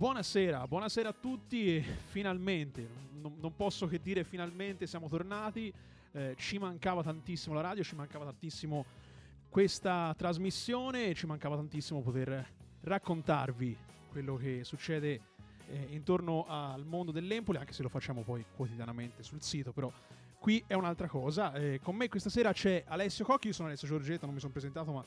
Buonasera, buonasera a tutti. Finalmente, non, non posso che dire finalmente siamo tornati. Eh, ci mancava tantissimo la radio, ci mancava tantissimo questa trasmissione, ci mancava tantissimo poter raccontarvi quello che succede eh, intorno al mondo dell'Empoli, anche se lo facciamo poi quotidianamente sul sito, però qui è un'altra cosa. Eh, con me questa sera c'è Alessio Cocchi, io sono Alessio Giorgetto, non mi sono presentato, ma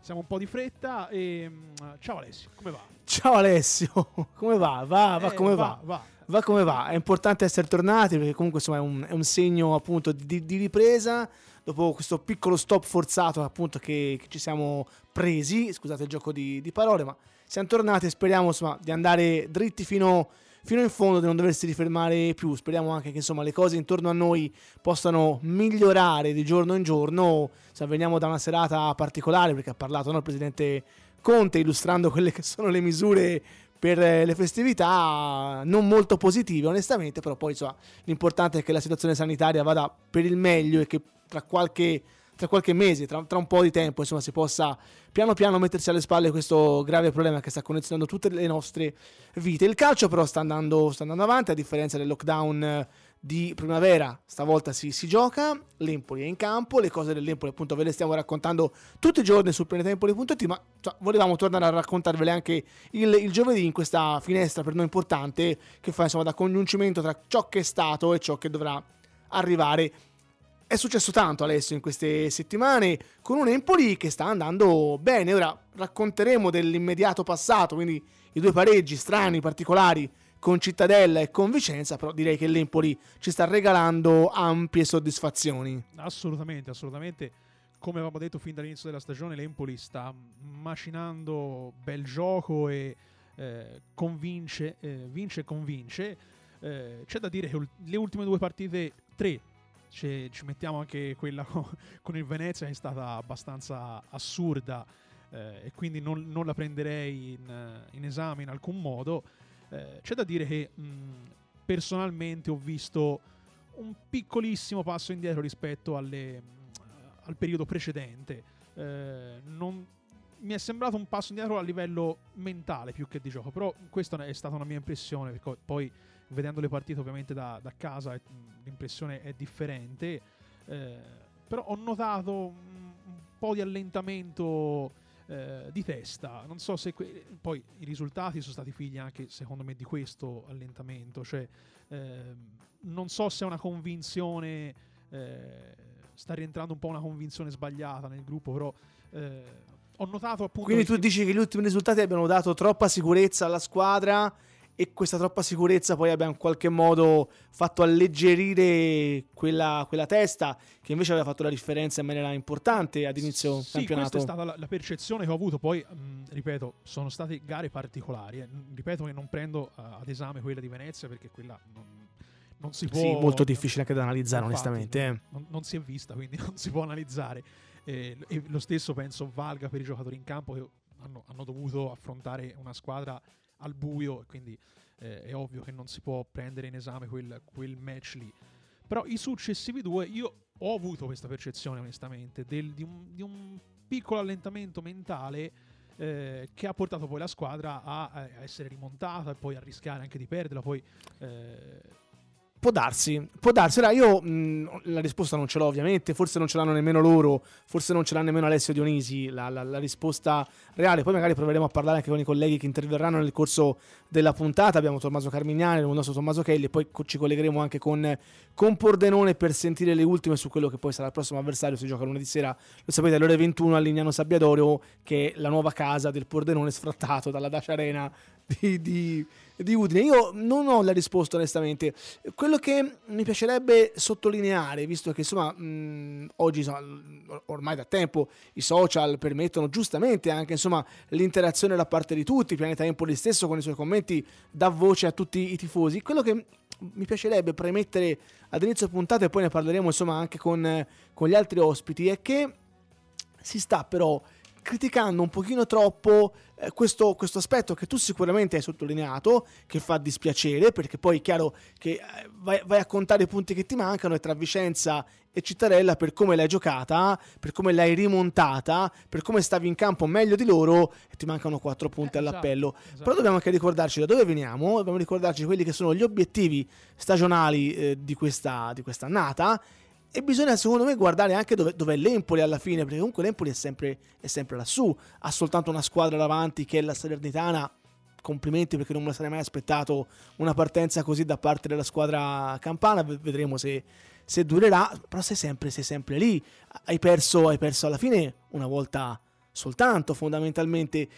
siamo un po' di fretta. E, mm, ciao Alessio, come va? Ciao Alessio, come va? Va, va Eh, come va, va? va. Va come va? È importante essere tornati perché comunque insomma è un, è un segno appunto di, di ripresa dopo questo piccolo stop forzato appunto che, che ci siamo presi, scusate il gioco di, di parole, ma siamo tornati e speriamo insomma di andare dritti fino, fino in fondo, di non doversi rifermare più. Speriamo anche che insomma le cose intorno a noi possano migliorare di giorno in giorno. Insomma, veniamo da una serata particolare perché ha parlato no, il presidente Conte illustrando quelle che sono le misure per le festività non molto positive onestamente però poi insomma, l'importante è che la situazione sanitaria vada per il meglio e che tra qualche, tra qualche mese tra, tra un po' di tempo insomma si possa piano piano mettersi alle spalle questo grave problema che sta condizionando tutte le nostre vite il calcio però sta andando, sta andando avanti a differenza del lockdown di primavera stavolta si, si gioca, l'Empoli è in campo, le cose dell'Empoli appunto ve le stiamo raccontando tutti i giorni su planetempoli.it ma cioè, volevamo tornare a raccontarvele anche il, il giovedì in questa finestra per noi importante che fa insomma da congiungimento tra ciò che è stato e ciò che dovrà arrivare. È successo tanto Alessio in queste settimane con un Empoli che sta andando bene, ora racconteremo dell'immediato passato, quindi i due pareggi strani, particolari con Cittadella e con Vicenza, però direi che l'Empoli ci sta regalando ampie soddisfazioni. Assolutamente, assolutamente. Come avevamo detto fin dall'inizio della stagione, l'Empoli sta macinando bel gioco e eh, convince, eh, vince e convince. Eh, c'è da dire che le ultime due partite, tre, ci, mettiamo anche quella con, il Venezia, che è stata abbastanza assurda eh, e quindi non, non la prenderei in, in esame in alcun modo. Eh, c'è da dire che mh, personalmente ho visto un piccolissimo passo indietro rispetto alle, mh, al periodo precedente. Eh, non- mi è sembrato un passo indietro a livello mentale più che di gioco, però questa è stata una mia impressione, perché poi vedendo le partite ovviamente da, da casa eh, mh, l'impressione è differente, eh, però ho notato un, un po' di allentamento eh, di testa. Non so se que- poi i risultati sono stati figli anche, secondo me, di questo allentamento. Cioè, ehm, non so se è una convinzione. eh, sta rientrando un po' una convinzione sbagliata nel gruppo, però eh, ho notato appunto. Quindi tu dici che gli ultimi risultati abbiano dato troppa sicurezza alla squadra e questa troppa sicurezza poi abbia in qualche modo fatto alleggerire quella, quella testa che invece aveva fatto la differenza in maniera importante ad inizio sì, campionato. questa è stata la, la percezione che ho avuto. Poi, mh, ripeto, sono state gare particolari. eh. N- Ripeto che non prendo eh, ad esame quella di Venezia perché quella non, non si può. Sì, molto difficile anche da analizzare Infatti, onestamente. eh. Non, non si è vista, quindi non si può analizzare. Eh, e lo stesso penso valga per i giocatori in campo che hanno, hanno dovuto affrontare una squadra al buio quindi eh, è ovvio che non si può prendere in esame quel, quel match lì. Però i successivi due io ho avuto questa percezione onestamente del- di, un, di un piccolo allentamento mentale eh, che ha portato poi la squadra a, a essere rimontata e poi a rischiare anche di perderla. Poi eh, Può darsi, può darsi. Ora io mh, la risposta non ce l'ho ovviamente, forse non ce l'hanno nemmeno loro, forse non ce l'ha nemmeno Alessio Dionisi, la, la- la risposta reale. Poi magari proveremo a parlare anche con i colleghi che interverranno nel corso della puntata. Abbiamo Tommaso Carmignani, il nostro Tommaso Kelly e poi ci collegheremo anche con, con Pordenone per sentire le ultime su quello che poi sarà il prossimo avversario. Si gioca lunedì sera, lo sapete, alle ore 21 a Lignano Sabbiadorio, che è la nuova casa del Pordenone sfrattato dalla Dacia Arena di, di- di Udine. Io non ho la risposta onestamente. Quello che mi piacerebbe sottolineare, visto che insomma mh, oggi insomma, ormai da tempo i social permettono giustamente anche insomma l'interazione da parte di tutti, Pianeta Empoli stesso con i suoi commenti dà voce a tutti i tifosi. Quello che mi piacerebbe premettere ad inizio puntata e poi ne parleremo insomma anche con, con gli altri ospiti è che si sta però criticando un pochino troppo eh, questo, questo, aspetto che tu sicuramente hai sottolineato, che fa dispiacere, perché poi è chiaro che eh, vai, vai, a contare i punti che ti mancano e tra Vicenza e Cittadella per come l'hai giocata, per come l'hai rimontata, per come stavi in campo meglio di loro e ti mancano 4 punti eh, esatto, all'appello. Esatto. Però dobbiamo anche ricordarci da dove veniamo, dobbiamo ricordarci quelli che sono gli obiettivi stagionali eh, di, questa, di questa annata e bisogna secondo me guardare anche dove, dove è l'Empoli alla fine, perché comunque l'Empoli è sempre, è sempre lassù, ha soltanto una squadra davanti che è la Salernitana. Complimenti perché non me la sarei mai aspettato una partenza così da parte della squadra campana. Vedremo se, se durerà, però sei sempre, sei sempre lì. Hai perso, hai perso alla fine una volta soltanto, fondamentalmente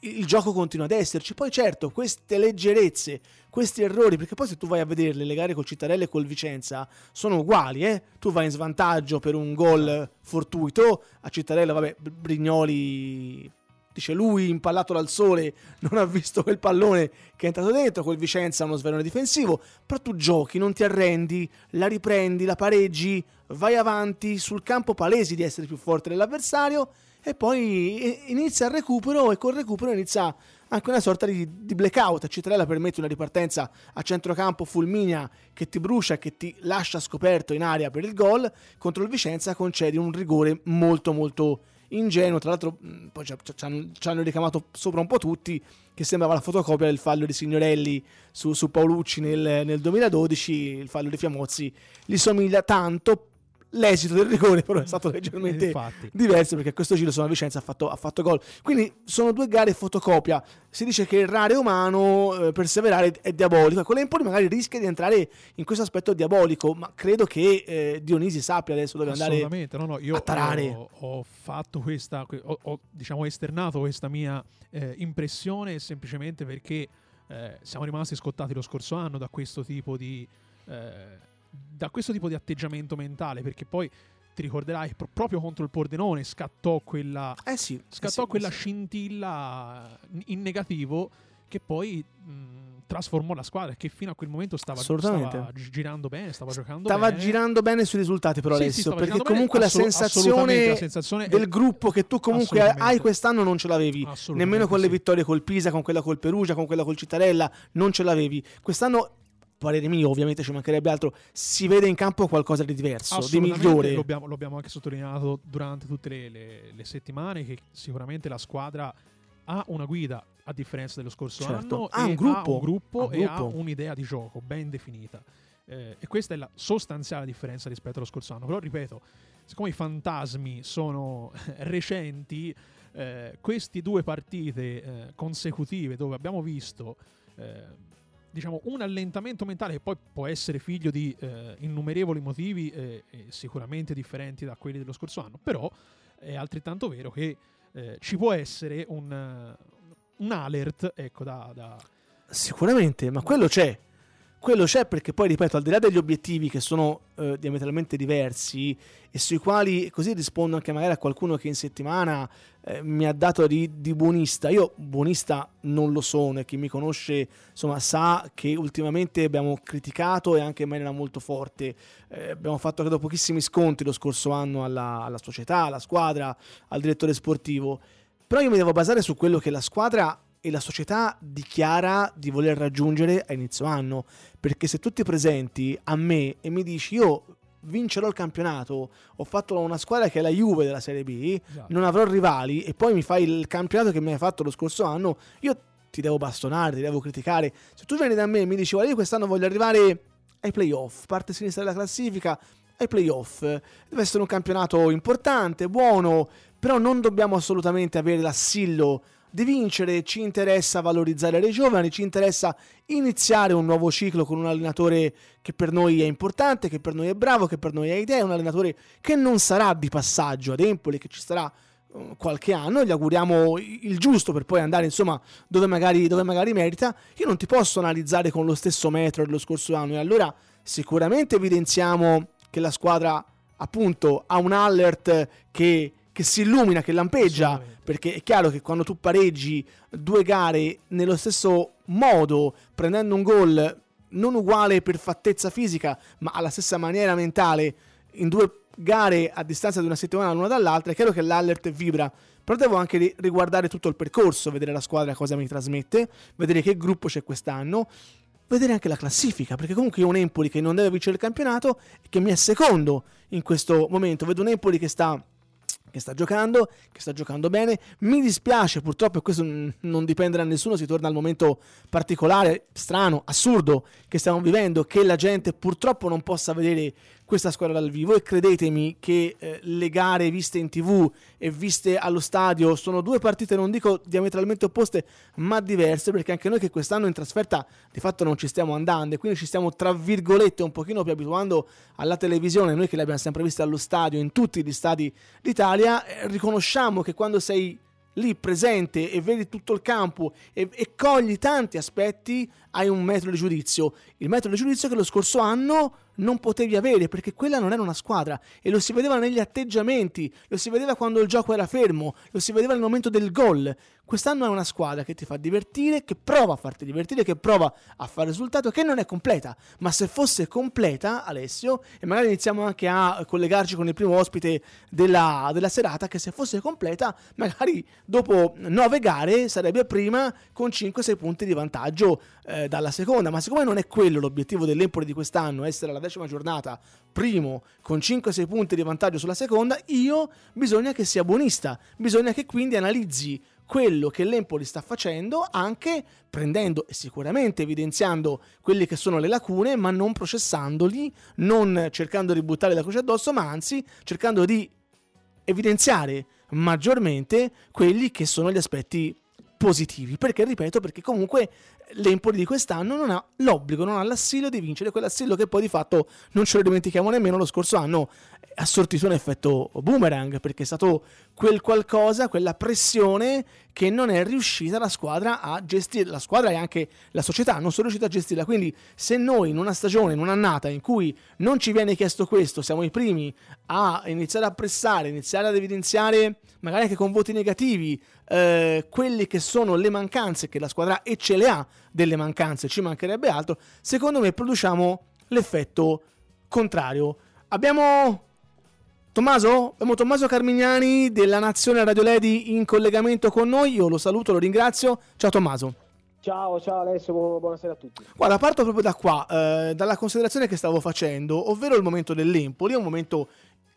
il gioco continua ad esserci. Poi certo, queste leggerezze, questi errori, perché poi se tu vai a vederle, le gare col Cittadella e col Vicenza sono uguali, eh? Tu vai in svantaggio per un gol fortuito, a Cittadella, vabbè, Brignoli dice lui impallato dal sole non ha visto quel pallone che è entrato dentro, col Vicenza uno sverone difensivo, però tu giochi, non ti arrendi, la riprendi, la pareggi, vai avanti sul campo palesi di essere più forte dell'avversario e poi inizia il recupero e col recupero inizia anche una sorta di, di blackout. Citrella permette una ripartenza a centrocampo fulminea che ti brucia che ti lascia scoperto in aria per il gol. Contro il Vicenza concedi un rigore molto molto ingenuo. Tra l'altro, poi ci, ci, ci hanno ricamato sopra un po' tutti che sembrava la fotocopia del fallo di Signorelli su, su Paolucci nel, nel 2012. Il fallo di Fiamozzi gli somiglia tanto l'esito del rigore però è stato leggermente Infatti. diverso perché a questo giro sono Vicenza ha fatto, ha fatto gol. Quindi sono due gare fotocopia. Si dice che errare umano eh, perseverare è diabolico. Con l'Empoli magari rischia di entrare in questo aspetto diabolico ma credo che eh, Dionisi sappia adesso dove andare no, no, io a tarare. ho, ho fatto questa ho, ho, diciamo esternato questa mia eh, impressione semplicemente perché eh, siamo rimasti scottati lo scorso anno da questo tipo di eh, da questo tipo di atteggiamento mentale, perché poi ti ricorderai proprio contro il Pordenone scattò quella, eh sì, scattò eh sì, quella sì. scintilla in negativo che poi mh, trasformò la squadra che fino a quel momento stava, stava girando bene, stava giocando stava bene. girando bene sui risultati però sì, Alessio, sì, perché comunque la, sensazione la, sensazione del gruppo che tu comunque hai quest'anno non ce l'avevi, nemmeno con le vittorie col Pisa, con quella col Perugia, con quella col Cittadella, non ce l'avevi. Quest'anno parere mio, ovviamente ci mancherebbe altro, si vede in campo qualcosa di diverso, di migliore. Lo abbiamo, lo abbiamo, anche sottolineato durante tutte le, le, le, settimane che sicuramente la squadra ha una guida a differenza dello scorso certo. anno ha un gruppo, ha un gruppo, un e gruppo. ha un'idea di gioco ben definita. Eh, e questa è la sostanziale differenza rispetto allo scorso anno. Però ripeto, siccome i fantasmi sono recenti, eh, queste due partite eh, consecutive dove abbiamo visto eh, diciamo, un allentamento mentale che poi può essere figlio di eh, innumerevoli motivi eh, sicuramente differenti da quelli dello scorso anno, però è altrettanto vero che eh, ci può essere un, un alert ecco, da, da... Sicuramente, ma quello c'è quello c'è perché poi, ripeto, al di là degli obiettivi che sono eh, diametralmente diversi e sui quali così rispondo anche magari a qualcuno che in settimana eh, mi ha dato di, di, buonista, io buonista non lo sono e chi mi conosce insomma sa che ultimamente abbiamo criticato e anche in maniera molto forte, eh, abbiamo fatto credo pochissimi sconti lo scorso anno alla, alla società, alla squadra, al direttore sportivo, però io mi devo basare su quello che la squadra e la società dichiara di voler raggiungere a inizio anno. Perché se tu ti presenti a me e mi dici io vincerò il campionato, ho fatto una squadra che è la Juve della Serie B, esatto. non avrò rivali e poi mi fai il campionato che mi hai fatto lo scorso anno, io ti devo bastonare, ti devo criticare. Se tu vieni da me e mi dici guarda io quest'anno voglio arrivare ai playoff, parte sinistra della classifica, ai playoff, deve essere un campionato importante, buono, però non dobbiamo assolutamente avere l'assillo di vincere, ci interessa valorizzare le giovani, ci interessa iniziare un nuovo ciclo con un allenatore che per noi è importante, che per noi è bravo, che per noi ha idee, un allenatore che non sarà di passaggio ad Empoli, che ci starà uh, qualche anno, gli auguriamo il giusto per poi andare insomma dove magari, dove magari merita. Io non ti posso analizzare con lo stesso metro dello scorso anno e allora sicuramente evidenziamo che la squadra appunto ha un alert che che si illumina, che lampeggia, perché è chiaro che quando tu pareggi due gare nello stesso modo, prendendo un gol non uguale per fattezza fisica, ma alla stessa maniera mentale, in due gare a distanza di una settimana l'una dall'altra, è chiaro che l'alert vibra. però devo anche riguardare tutto il percorso, vedere la squadra cosa mi trasmette, vedere che gruppo c'è quest'anno, vedere anche la classifica, perché comunque io ho un Empoli che non deve vincere il campionato e che mi è secondo in questo momento, vedo un Empoli che sta che sta giocando, che sta giocando bene. Mi dispiace, purtroppo, e questo non dipende da nessuno, si torna al momento particolare, strano, assurdo che stiamo vivendo, che la gente purtroppo non possa vedere questa squadra dal vivo. E credetemi che eh, le gare viste in tv e viste allo stadio sono due partite non dico diametralmente opposte ma diverse perché anche noi che quest'anno in trasferta di fatto non ci stiamo andando e quindi ci stiamo tra virgolette un pochino più abituando alla televisione noi che le abbiamo sempre viste allo stadio in tutti gli stadi d'Italia eh, riconosciamo che quando sei lì presente e vedi tutto il campo e, e, cogli tanti aspetti, hai un metro di giudizio. Il metro di giudizio che lo scorso anno non potevi avere perché quella non era una squadra e lo si vedeva negli atteggiamenti, lo si vedeva quando il gioco era fermo, lo si vedeva nel momento del gol. Quest'anno è una squadra che ti fa divertire, che prova a farti divertire, che prova a fare risultato, che non è completa. Ma se fosse completa, Alessio, e magari iniziamo anche a collegarci con il primo ospite della, della serata, che se fosse completa, magari dopo nove gare sarebbe prima con 5-6 punti di vantaggio eh, dalla seconda. Ma siccome non è quello l'obiettivo dell'Empoli di quest'anno, essere alla decima giornata primo con 5-6 punti di vantaggio sulla seconda, io bisogna che sia buonista, bisogna che quindi analizzi quello che l'Empoli sta facendo anche prendendo e sicuramente evidenziando quelle che sono le lacune ma non processandoli, non cercando di buttare la croce addosso ma anzi cercando di evidenziare maggiormente quelli che sono gli aspetti positivi. Perché ripeto perché comunque l'Empoli di quest'anno non ha l'obbligo, non ha l'assillo di vincere quell'assillo che poi di fatto non ce lo dimentichiamo nemmeno lo scorso anno ha sortito un effetto boomerang perché è stato quel qualcosa, quella pressione che non è riuscita la squadra a gestire, la squadra e anche la società non sono riusciti a gestirla, quindi se noi in una stagione, in un'annata in cui non ci viene chiesto questo, siamo i primi a iniziare a pressare, iniziare ad evidenziare magari anche con voti negativi eh, quelle che sono le mancanze che la squadra e ce le ha delle mancanze, ci mancherebbe altro, secondo me produciamo l'effetto contrario. Abbiamo Tommaso? Abbiamo Tommaso Carmignani della Nazione Radio Ledi in collegamento con noi. Io lo saluto, lo ringrazio. Ciao Tommaso. Ciao, ciao Alessio, buonasera a tutti. Guarda, parto proprio da qua, eh, dalla considerazione che stavo facendo, ovvero il momento dell'Empoli, è un momento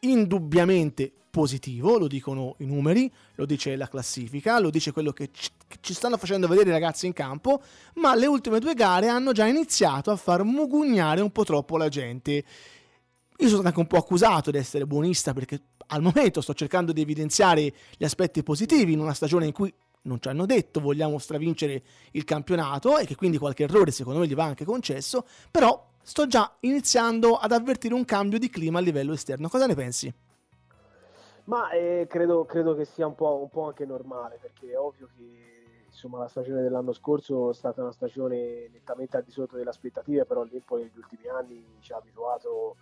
indubbiamente positivo, lo dicono i numeri, lo dice la classifica, lo dice quello che ci stanno facendo vedere i ragazzi in campo, ma le ultime due gare hanno già iniziato a far mugugnare un po' troppo la gente. Io sono anche un po' accusato di essere buonista perché al momento sto cercando di evidenziare gli aspetti positivi in una stagione in cui non ci hanno detto vogliamo stravincere il campionato e che quindi qualche errore secondo me gli va anche concesso, però sto già iniziando ad avvertire un cambio di clima a livello esterno. Cosa ne pensi? Ma eh, credo, credo, che sia un po', un po', anche normale perché è ovvio che insomma, la stagione dell'anno scorso è stata una stagione nettamente al di sotto delle aspettative, però l'Empoli negli ultimi anni ci ha abituato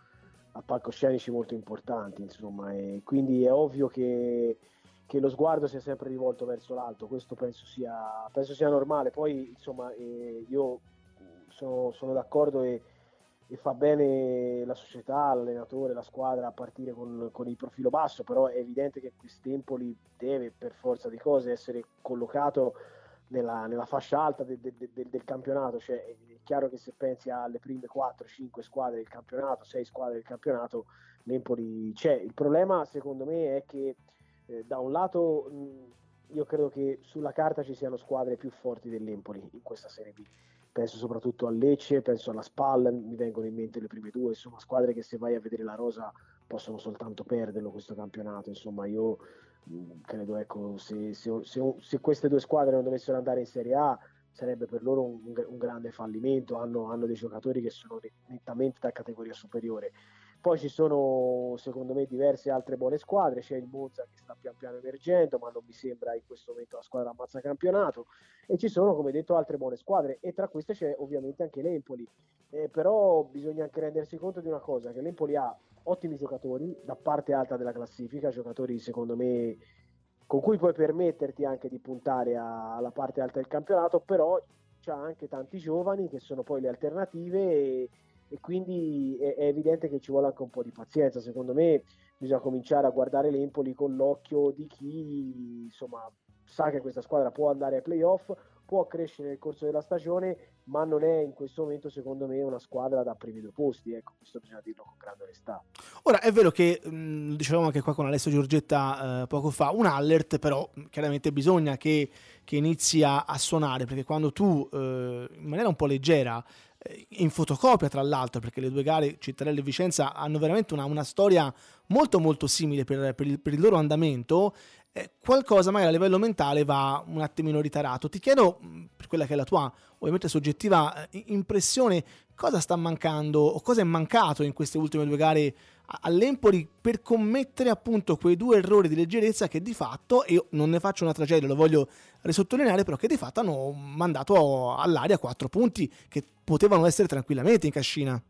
a palcoscenici molto importanti, insomma, e quindi è ovvio che, che, lo sguardo sia sempre rivolto verso l'alto, questo penso sia, penso sia normale, poi insomma eh, io sono, sono d'accordo e, e, fa bene la società, l'allenatore, la squadra a partire con, con il profilo basso, però è evidente che quest'Empoli deve per forza di cose essere collocato nella, nella fascia alta de, de, de, del campionato, cioè è chiaro che se pensi alle prime 4-5 squadre del campionato, 6 squadre del campionato, l'Empoli c'è. Il problema secondo me è che eh, da un lato mh, io credo che sulla carta ci siano squadre più forti dell'Empoli in questa Serie B. Penso soprattutto a Lecce, penso alla Spal, mi vengono in mente le prime due, insomma squadre che se vai a vedere la rosa possono soltanto perderlo questo campionato. Insomma io credo ecco, se, se, se, se, queste due squadre non dovessero andare in Serie A sarebbe per loro un, un grande fallimento, hanno, hanno, dei giocatori che sono nettamente da categoria superiore. Poi ci sono secondo me diverse altre buone squadre, c'è il Monza che sta pian piano emergendo, ma non mi sembra in questo momento la squadra ammazza campionato, e ci sono come detto altre buone squadre, e tra queste c'è ovviamente anche l'Empoli, eh, però bisogna anche rendersi conto di una cosa, che l'Empoli ha ottimi giocatori da parte alta della classifica, giocatori secondo me con cui puoi permetterti anche di puntare a, alla parte alta del campionato, però c'ha anche tanti giovani che sono poi le alternative e, e quindi è, è, evidente che ci vuole anche un po' di pazienza. Secondo me bisogna cominciare a guardare l'Empoli con l'occhio di chi insomma sa che questa squadra può andare ai playoff, può crescere nel corso della stagione, ma non è in questo momento, secondo me, una squadra da primi due posti. Ecco, questo bisogna dirlo con grande onestà. Ora è vero che mh, dicevamo anche qua con Alessio Giorgetta eh, poco fa, un alert, però chiaramente bisogna che, che inizi a, a, suonare, perché quando tu eh, in maniera un po' leggera in fotocopia tra l'altro perché le due gare Cittadella e Vicenza hanno veramente una, una storia molto molto simile per, per, il, per il loro andamento eh, qualcosa magari a livello mentale va un attimino ritarato. Ti chiedo, per quella che è la tua ovviamente soggettiva eh, impressione, cosa sta mancando o cosa è mancato in queste ultime due gare all'Empoli per commettere appunto quei due errori di leggerezza che di fatto, e non ne faccio una tragedia, lo voglio risottolineare, però che di fatto hanno mandato all'aria quattro punti che potevano essere tranquillamente in cascina.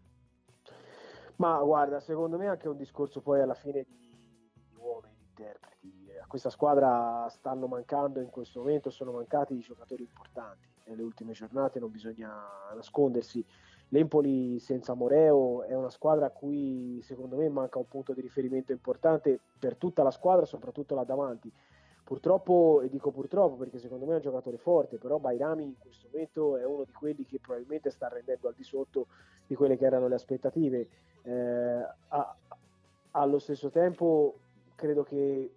Ma guarda, secondo me anche un discorso poi alla fine di, uomini, di interpreti questa squadra stanno mancando in questo momento, sono mancati i giocatori importanti nelle ultime giornate, non bisogna nascondersi. L'Empoli senza Moreo è una squadra a cui secondo me manca un punto di riferimento importante per tutta la squadra, soprattutto là davanti. Purtroppo, e dico purtroppo perché secondo me è un giocatore forte, però Bairami in questo momento è uno di quelli che probabilmente sta rendendo al di sotto di quelle che erano le aspettative. Eh, a, allo stesso tempo credo che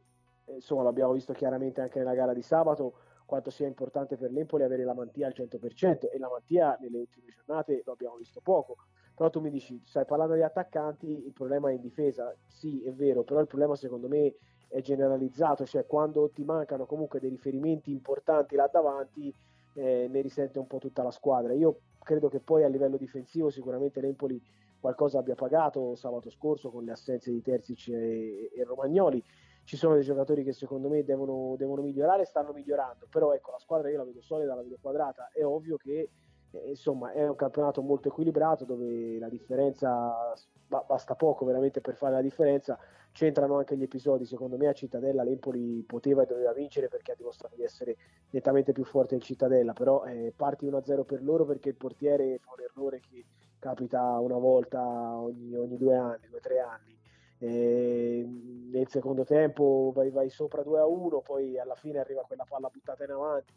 insomma l'abbiamo visto chiaramente anche nella gara di sabato quanto sia importante per l'Empoli avere la mantia al 100% e la mantia nelle ultime giornate lo abbiamo visto poco. Però tu mi dici, stai parlando di attaccanti, il problema è in difesa, sì è vero, però il problema secondo me è generalizzato, cioè quando ti mancano comunque dei riferimenti importanti là davanti eh, ne risente un po' tutta la squadra. Io credo che poi a livello difensivo sicuramente l'Empoli qualcosa abbia pagato sabato scorso con le assenze di Terzic e, e Romagnoli ci sono dei giocatori che secondo me devono, devono migliorare, stanno migliorando, però ecco la squadra io la vedo solida, la vedo quadrata, è ovvio che eh, insomma è un campionato molto equilibrato dove la differenza basta poco veramente per fare la differenza, c'entrano anche gli episodi, secondo me a Cittadella l'Empoli poteva e doveva vincere perché ha dimostrato di essere nettamente più forte in Cittadella, però eh, parti 1-0 per loro perché il portiere fa un errore che capita una volta ogni, ogni due anni, due o tre anni e nel secondo tempo vai, vai, sopra 2 a 1, poi alla fine arriva quella palla buttata in avanti.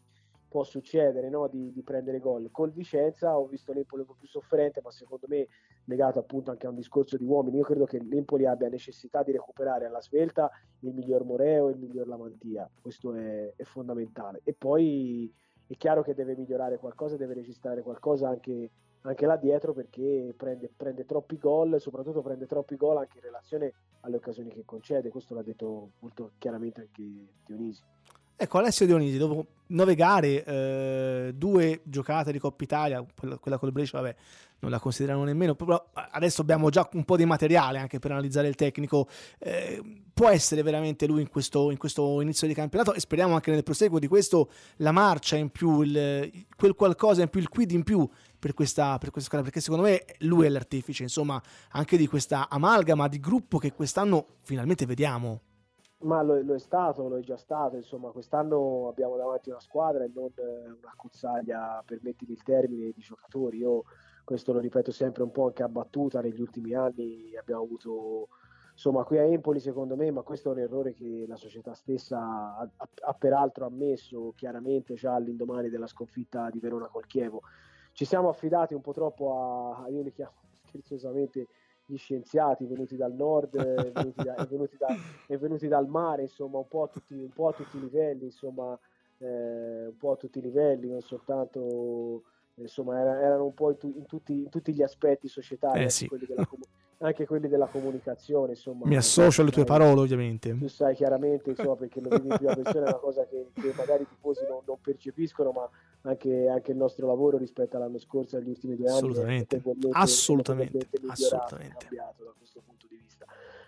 Può succedere no? di, di, prendere gol. Col Vicenza ho visto l'Empoli un po' più sofferente, ma secondo me legato appunto anche a un discorso di uomini. Io credo che l'Empoli abbia necessità di recuperare alla svelta il miglior Moreo e il miglior Lamantia. Questo è, è fondamentale. E poi è chiaro che deve migliorare qualcosa, deve registrare qualcosa anche anche là dietro perché prende, prende troppi gol, soprattutto prende troppi gol anche in relazione alle occasioni che concede, questo l'ha detto molto chiaramente anche Dionisi. Ecco, Alessio Dionisi, dopo nove gare, eh, due giocate di Coppa Italia, quella, quella col Brescia, vabbè, non la considerano nemmeno, però adesso abbiamo già un po' di materiale anche per analizzare il tecnico. Eh, può essere veramente lui in questo, in questo, inizio di campionato e speriamo anche nel proseguo di questo la marcia in più, il, quel qualcosa in più, il quid in più per questa, per questa squadra, perché secondo me lui è l'artefice, insomma, anche di questa amalgama di gruppo che quest'anno finalmente vediamo. Ma lo, lo, è stato, lo è già stato, insomma, quest'anno abbiamo davanti una squadra e non una cuzzaglia, permettimi il termine, di giocatori. Io questo lo ripeto sempre un po' anche a battuta, negli ultimi anni abbiamo avuto, insomma, qui a Empoli secondo me, ma questo è un errore che la società stessa ha, ha, ha peraltro ammesso chiaramente già all'indomani della sconfitta di Verona col Chievo. Ci siamo affidati un po' troppo a, io li chiamo scherzosamente gli scienziati venuti dal nord e venuti, da, venuti, da, venuti, dal mare, insomma, un po' a tutti, un po a tutti i livelli, insomma, eh, un po' a tutti i livelli, non soltanto, insomma, erano un po' in, tu, in, tutti, in tutti, gli aspetti societari, eh, sì. quelli della, anche quelli della comunicazione. Insomma, Mi associo alle tue parole, ovviamente. Tu sai chiaramente, insomma, perché lo vedi in prima persona, è una cosa che, che magari i tifosi non, non, percepiscono, ma anche, anche, il nostro lavoro rispetto all'anno scorso, agli ultimi due anni, è assolutamente, assolutamente. cambiato da questo punto di vista.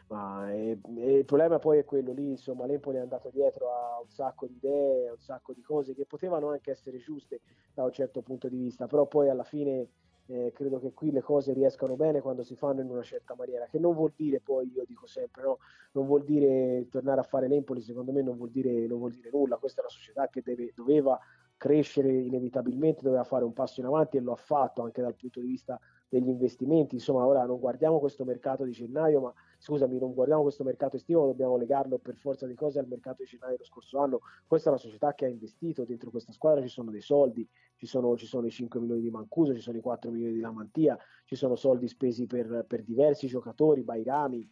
Ma è, è, il problema poi è quello lì, insomma, l'Empoli è andato dietro a un sacco di idee, a un sacco di cose che potevano anche essere giuste da un certo punto di vista, però poi alla fine eh, credo che qui le cose riescano bene quando si fanno in una certa maniera, che non vuol dire poi, io dico sempre, no? non vuol dire tornare a fare l'Empoli, secondo me non vuol dire, non vuol dire nulla, questa è una società che deve, doveva crescere inevitabilmente, doveva fare un passo in avanti e lo ha fatto anche dal punto di vista degli investimenti, insomma ora non guardiamo questo mercato di gennaio, ma scusami, non guardiamo questo mercato estivo, dobbiamo legarlo per forza di cose al mercato di gennaio dello scorso anno. Questa è una società che ha investito dentro questa squadra, ci sono dei soldi, ci sono, ci sono i 5 milioni di Mancuso, ci sono i 4 milioni di Lamantia, ci sono soldi spesi per, per diversi giocatori, Bairami,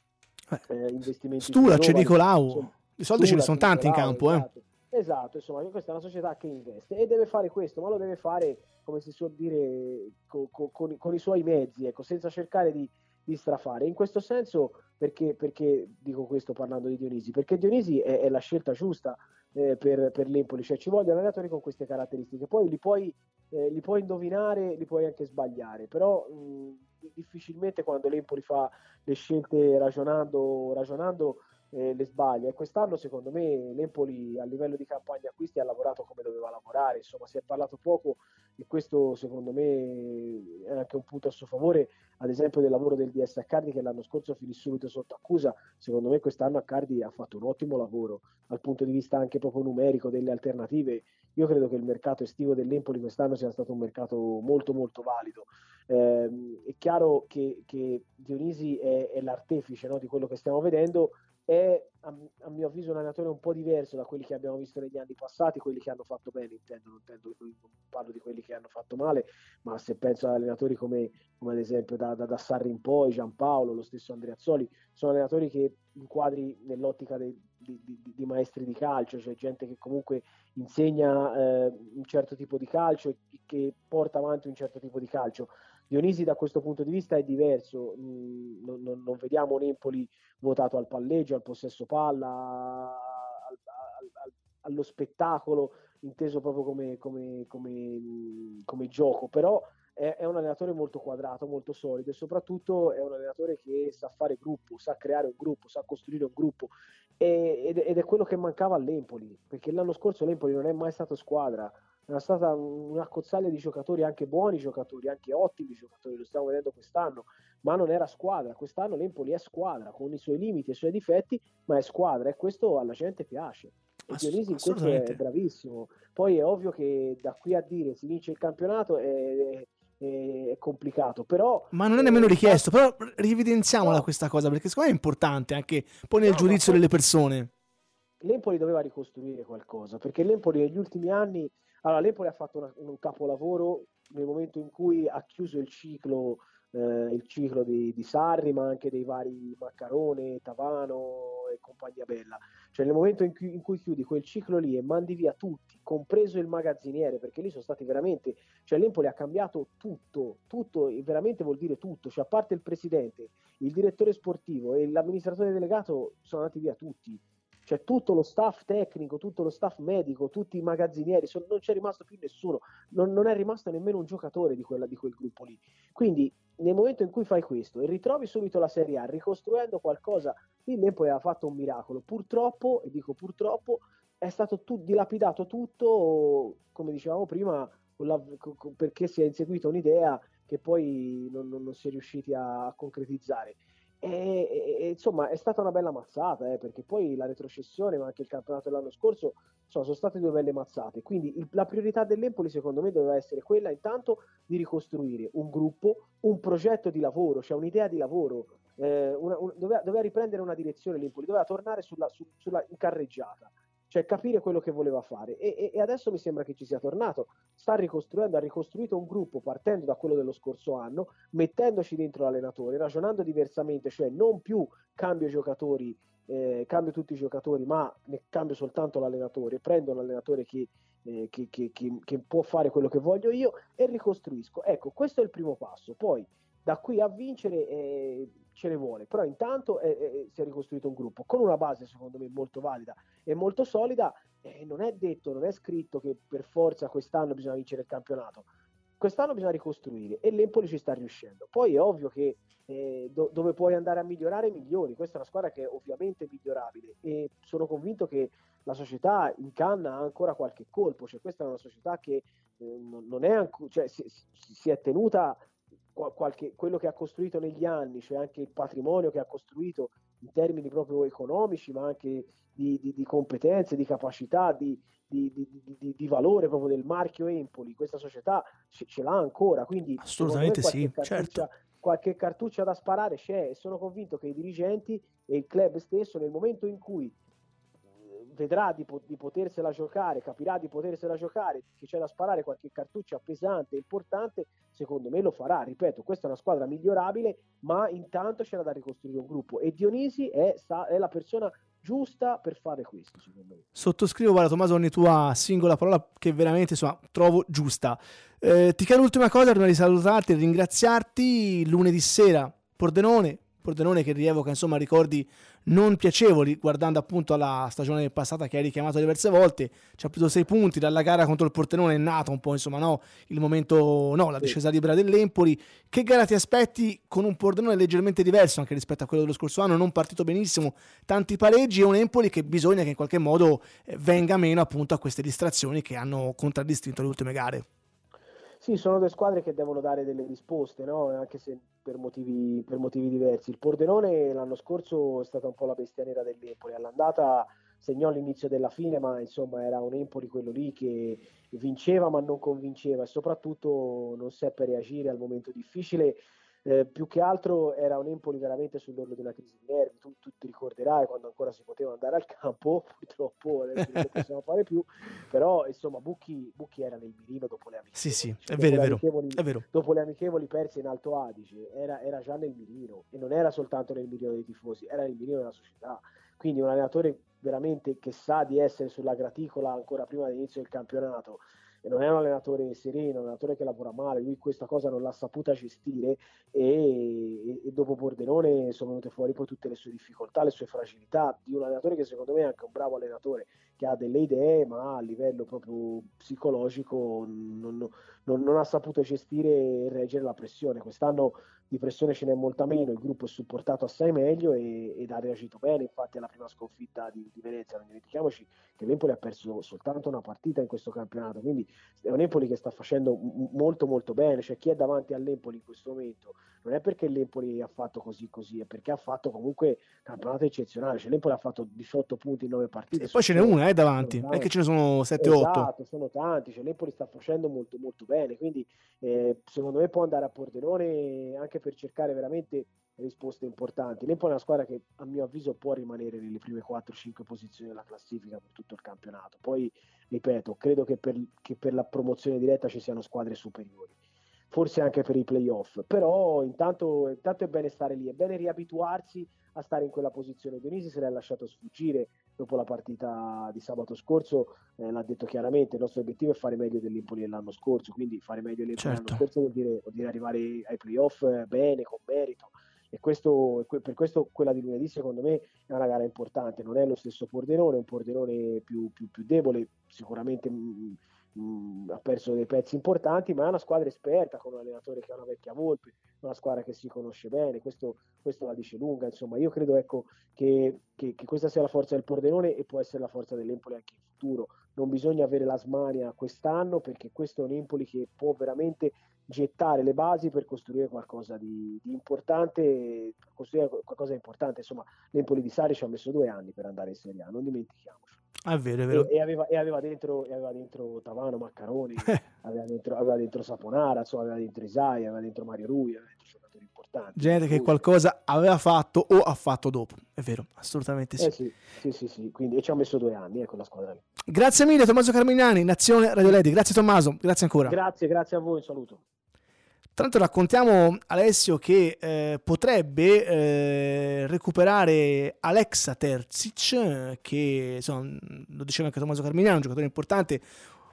eh, eh, investimenti. Stura, c'è Nicolau, i soldi ce ne sono tanti in campo. Eh. Esatto. Esatto, insomma, questa è una società che investe e deve fare questo, ma lo deve fare, come si suol dire, con, con, con i suoi mezzi, ecco, senza cercare di, di strafare. In questo senso, perché, perché, dico questo parlando di Dionisi? Perché Dionisi è, è la scelta giusta eh, per, per, l'Empoli, cioè ci vogliono allenatori con queste caratteristiche, poi li puoi, eh, li puoi indovinare, li puoi anche sbagliare, però mh, difficilmente quando l'Empoli fa le scelte ragionando, ragionando eh, le sbaglia. E quest'anno secondo me l'Empoli a livello di campagna acquisti ha lavorato come doveva lavorare, insomma si è parlato poco e questo secondo me è anche un punto a suo favore, ad esempio del lavoro del DS Accardi che l'anno scorso finì subito sotto accusa, secondo me quest'anno Accardi ha fatto un ottimo lavoro dal punto di vista anche proprio numerico delle alternative, io credo che il mercato estivo dell'Empoli quest'anno sia stato un mercato molto molto valido. Eh, è chiaro che, che Dionisi è, è l'artefice no, di quello che stiamo vedendo, è a, a, mio avviso un allenatore un po' diverso da quelli che abbiamo visto negli anni passati, quelli che hanno fatto bene, intendo, non, intendo, non parlo di quelli che hanno fatto male, ma se penso ad allenatori come, come ad esempio da, da, da, Sarri in poi, Giampaolo, lo stesso Andreazzoli, sono allenatori che inquadri nell'ottica dei, di, di, di, maestri di calcio, cioè gente che comunque insegna eh, un certo tipo di calcio e che porta avanti un certo tipo di calcio. Dionisi da questo punto di vista è diverso, mm, non, non, non, vediamo un Empoli votato al palleggio, al possesso palla, al, al, al, allo spettacolo, inteso proprio come, come, come, mm, come gioco, però è, è, un allenatore molto quadrato, molto solido e soprattutto è un allenatore che sa fare gruppo, sa creare un gruppo, sa costruire un gruppo. Ed, ed è quello che mancava all'Empoli, perché l'anno scorso l'Empoli non è mai stato squadra, era stata una cozzaglia di giocatori, anche buoni giocatori, anche ottimi giocatori, lo stiamo vedendo quest'anno, ma non era squadra. Quest'anno l'Empoli è squadra, con i suoi limiti e i suoi difetti, ma è squadra e questo alla gente piace. E Dionisi in questo è bravissimo. Poi è ovvio che da qui a dire si vince il campionato è, è, è complicato, però... Ma non è nemmeno richiesto, però rievidenziamola no. questa cosa, perché secondo me è importante anche poi nel no, giudizio delle persone. L'Empoli doveva ricostruire qualcosa, perché l'Empoli negli ultimi anni allora, l'Empoli ha fatto una, un capolavoro nel momento in cui ha chiuso il ciclo, eh, il ciclo di, di, Sarri, ma anche dei vari Maccarone, Tavano e compagnia bella. Cioè nel momento in cui, in cui, chiudi quel ciclo lì e mandi via tutti, compreso il magazziniere, perché lì sono stati veramente, cioè l'Empoli ha cambiato tutto, tutto, veramente vuol dire tutto, cioè a parte il presidente, il direttore sportivo e l'amministratore delegato sono andati via tutti cioè tutto lo staff tecnico, tutto lo staff medico, tutti i magazzinieri, sono, non c'è rimasto più nessuno, non, non, è rimasto nemmeno un giocatore di, quella, di quel gruppo lì. Quindi nel momento in cui fai questo e ritrovi subito la Serie A ricostruendo qualcosa, il Lempo ha fatto un miracolo. Purtroppo, e dico purtroppo, è stato tu, dilapidato tutto, come dicevamo prima, perché si è inseguita un'idea che poi non, non, non si è riusciti a concretizzare. E, e, insomma è stata una bella mazzata eh, perché poi la retrocessione ma anche il campionato dell'anno scorso insomma, sono state due belle mazzate. Quindi il, la priorità dell'Empoli secondo me doveva essere quella intanto di ricostruire un gruppo un progetto di lavoro cioè un'idea di lavoro eh, una, un, doveva, doveva, riprendere una direzione l'Empoli doveva tornare sulla, su, sulla incarreggiata cioè capire quello che voleva fare. E, e, adesso mi sembra che ci sia tornato, sta ricostruendo, ha ricostruito un gruppo partendo da quello dello scorso anno, mettendoci dentro l'allenatore, ragionando diversamente, cioè non più cambio giocatori, eh, cambio tutti i giocatori, ma ne cambio soltanto l'allenatore, prendo l'allenatore che, eh, che, che, che può fare quello che voglio io e ricostruisco. Ecco, questo è il primo passo, poi da qui a vincere... Eh, ce ne vuole, però intanto è, è, si è ricostruito un gruppo con una base secondo me molto valida e molto solida. Non è detto, non è scritto che per forza quest'anno bisogna vincere il campionato, quest'anno bisogna ricostruire e l'Empoli ci sta riuscendo. Poi è ovvio che eh, do, dove puoi andare a migliorare migliori, questa è una squadra che è ovviamente migliorabile e sono convinto che la società in canna ha ancora qualche colpo, cioè questa è una società che eh, non è ancora, cioè, si, si è tenuta qualche, quello che ha costruito negli anni, cioè anche il patrimonio che ha costruito in termini proprio economici, ma anche di, di, di competenze, di capacità, di, di, valore proprio del marchio Empoli, questa società ce, ce l'ha ancora. Quindi assolutamente sì, certo. qualche cartuccia da sparare c'è e sono convinto che i dirigenti e il club stesso nel momento in cui vedrà di, di, potersela giocare, capirà di potersela giocare, che c'è da sparare qualche cartuccia pesante, importante, secondo me lo farà. Ripeto, questa è una squadra migliorabile, ma intanto c'era da ricostruire un gruppo e Dionisi è, è la persona giusta per fare questo, secondo me. Sottoscrivo, guarda Tommaso, ogni tua singola parola che veramente insomma, trovo giusta. Eh, ti chiedo l'ultima cosa prima di salutarti e ringraziarti. Lunedì sera, Pordenone, Pordenone che rievoca insomma ricordi non piacevoli guardando appunto alla stagione passata che hai richiamato diverse volte. Ci ha preso sei punti dalla gara contro il Pordenone è nato un po' insomma no il momento no la discesa libera dell'Empoli. Che gara ti aspetti con un Pordenone leggermente diverso anche rispetto a quello dello scorso anno? Non partito benissimo tanti pareggi e un Empoli che bisogna che in qualche modo eh, venga meno appunto a queste distrazioni che hanno contraddistinto le ultime gare sì, sono due squadre che devono dare delle risposte, no? anche se per motivi, per motivi, diversi. Il Pordenone l'anno scorso è stata un po' la bestia nera dell'Empoli, all'andata segnò l'inizio della fine, ma insomma era un Empoli quello lì che vinceva ma non convinceva e soprattutto non seppe reagire al momento difficile eh, più che altro era un Empoli veramente sull'orlo una crisi di nervi. Tu, tu, ti ricorderai quando ancora si poteva andare al campo, purtroppo adesso non possiamo fare più. Però insomma, Bucchi, Bucchi era nel mirino dopo le amichevoli. Sì, sì, è vero, è vero, è vero. Dopo le amichevoli perse in Alto Adige, era, era già nel mirino e non era soltanto nel mirino dei tifosi, era nel mirino della società. Quindi un allenatore veramente che sa di essere sulla graticola ancora prima dell'inizio del campionato e non è un allenatore sereno, un allenatore che lavora male, lui questa cosa non l'ha saputa gestire e, e, dopo Pordenone sono venute fuori poi tutte le sue difficoltà, le sue fragilità di un allenatore che secondo me è anche un bravo allenatore, che ha delle idee ma a livello proprio psicologico non, non, non ha saputo gestire e reggere la pressione. Quest'anno di pressione ce n'è molta meno, il gruppo è supportato assai meglio e, ed ha reagito bene, infatti alla prima sconfitta di, di Venezia, non dimentichiamoci che l'Empoli ha perso soltanto una partita in questo campionato, quindi è un Empoli che sta facendo molto molto bene, cioè chi è davanti all'Empoli in questo momento non è perché l'Empoli ha fatto così così, è perché ha fatto comunque campionato eccezionale, cioè l'Empoli ha fatto 18 punti in 9 partite. E poi ce n'è una eh, davanti, è che ce ne sono 7-8. Esatto, sono tanti, cioè l'Empoli sta facendo molto molto bene, quindi eh, secondo me può andare a Pordenone anche per cercare veramente risposte importanti. L'Empoli è una squadra che a mio avviso può rimanere nelle prime 4-5 posizioni della classifica per tutto il campionato. Poi, ripeto, credo che per, che per la promozione diretta ci siano squadre superiori forse anche per i playoff, però intanto, intanto, è bene stare lì, è bene riabituarsi a stare in quella posizione. Dionisi se l'è lasciato sfuggire dopo la partita di sabato scorso, eh, l'ha detto chiaramente, il nostro obiettivo è fare meglio dell'Empoli dell'anno scorso, quindi fare meglio dell'Empoli certo. dell'anno scorso vuol dire, vuol dire arrivare ai playoff eh, bene, con merito. E questo, per questo quella di lunedì secondo me è una gara importante, non è lo stesso Pordenone, è un Pordenone più, più, più debole, sicuramente mh, mm, mh, ha perso dei pezzi importanti, ma è una squadra esperta con un allenatore che ha una vecchia volpe, una squadra che si conosce bene, questo, questo la dice lunga, insomma io credo ecco, che, che, che, questa sia la forza del Pordenone e può essere la forza dell'Empoli anche in futuro, non bisogna avere la smania quest'anno perché questo è un Empoli che può veramente gettare le basi per costruire qualcosa di, di importante, costruire qualcosa di importante, insomma l'Empoli di Sari ci ha messo due anni per andare in Serie A, non dimentichiamoci. È vero, è vero. E, e, aveva, e, aveva, dentro, e aveva dentro Tavano, Maccaroni, aveva, dentro, aveva dentro Saponara, insomma, aveva dentro Isai, aveva dentro Mario Rui, aveva dentro giocatori importanti. Gente che qualcosa aveva fatto o ha fatto dopo, è vero, assolutamente sì. Eh sì, sì, sì, sì. Quindi, e ci ha messo due anni eh, con la squadra lì. Grazie mille Tommaso Carmignani, Nazione Radio Ledi, grazie Tommaso, grazie ancora. Grazie, grazie a voi, un saluto. Tra l'altro raccontiamo Alessio che eh, potrebbe eh, recuperare Alexa Terzic, che insomma, lo diceva anche Tommaso Carmignano, un giocatore importante,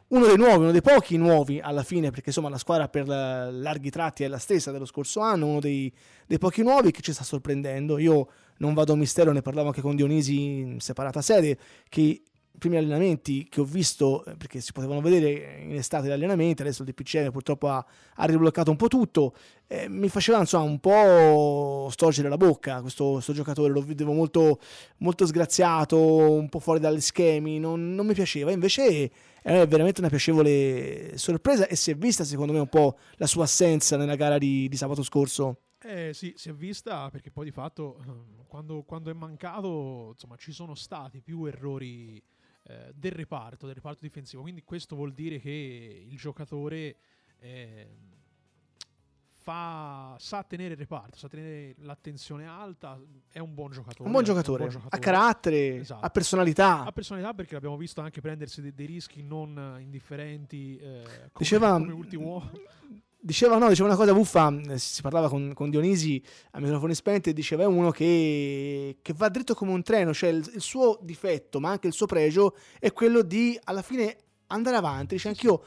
uno dei nuovi, uno dei pochi nuovi alla fine, perché insomma la squadra per larghi tratti è la stessa dello scorso anno, uno dei, dei pochi nuovi che ci sta sorprendendo. Io non vado a mistero, ne parlavo anche con Dionisi in separata sede, che primi allenamenti che ho visto, eh, perché si potevano vedere in estate gli allenamenti, adesso il DPCM purtroppo ha, ha ribloccato un po' tutto, eh, mi faceva insomma un po' storcere la bocca questo, questo giocatore, lo vedevo molto, molto, sgraziato, un po' fuori dagli schemi, non, non mi piaceva, invece è veramente una piacevole sorpresa e si è vista secondo me un po' la sua assenza nella gara di, di sabato scorso. Eh sì, si è vista perché poi di fatto quando, quando è mancato insomma ci sono stati più errori eh, del reparto, del reparto difensivo. Quindi questo vuol dire che il giocatore eh, fa, sa tenere il reparto, sa tenere l'attenzione alta, è un buon giocatore. Un buon giocatore, un buon giocatore. ha carattere, esatto. ha personalità. Ha personalità perché l'abbiamo visto anche prendersi dei, dei rischi non indifferenti eh, come, Diceva, come ultimo Diceva, no, diceva una cosa buffa, si parlava con, con Dionisi a microfoni spenti, diceva uno che, che, va dritto come un treno, cioè il, il, suo difetto, ma anche il suo pregio è quello di alla fine andare avanti. Dice anch'io,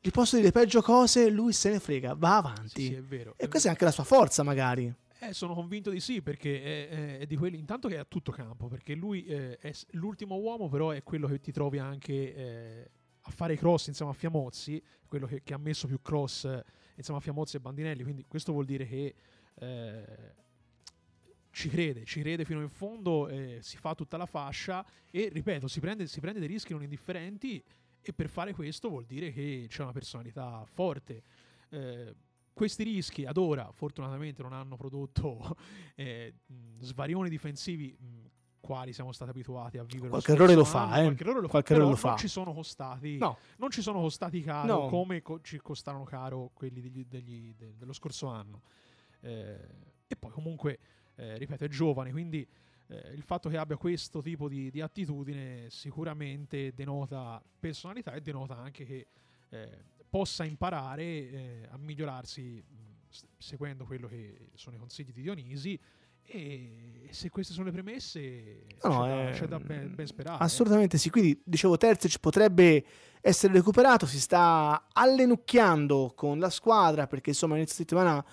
gli posso dire peggio cose, lui se ne frega, va avanti. Sì, sì, è vero. E questa è anche la sua forza, magari. Eh, sono convinto di sì, perché è, è, è, di quelli intanto che è a tutto campo, perché lui eh, è l'ultimo uomo, però è quello che ti trovi anche eh, a fare i cross insieme a Fiamozzi, quello che, che ha messo più cross insieme a Fiamozzi e Bandinelli, quindi questo vuol dire che eh, ci crede, ci crede fino in fondo, eh, si fa tutta la fascia e ripeto, si prende, si prende dei rischi non indifferenti e per fare questo vuol dire che c'è una personalità forte. Eh, questi rischi ad ora fortunatamente non hanno prodotto eh, svarioni difensivi quali siamo stati abituati a vivere. Qualche errore lo fa, eh? Qualche errore lo qualche fa, errore lo non fa. ci sono costati, no. non ci sono costati caro no. come co- ci costarono caro quelli degli, degli, de- dello scorso anno. Eh, e poi comunque, eh, ripeto, è giovane, quindi eh, il fatto che abbia questo tipo di, di, attitudine sicuramente denota personalità e denota anche che eh, possa imparare eh, a migliorarsi mh, seguendo quello che sono i consigli di Dionisi e se queste sono le premesse, no, c'è, da, c'è, da, ben, ben sperare. Assolutamente sì. Quindi, dicevo, Terzic potrebbe essere recuperato. Si sta allenucchiando con la squadra perché, insomma, inizio settimana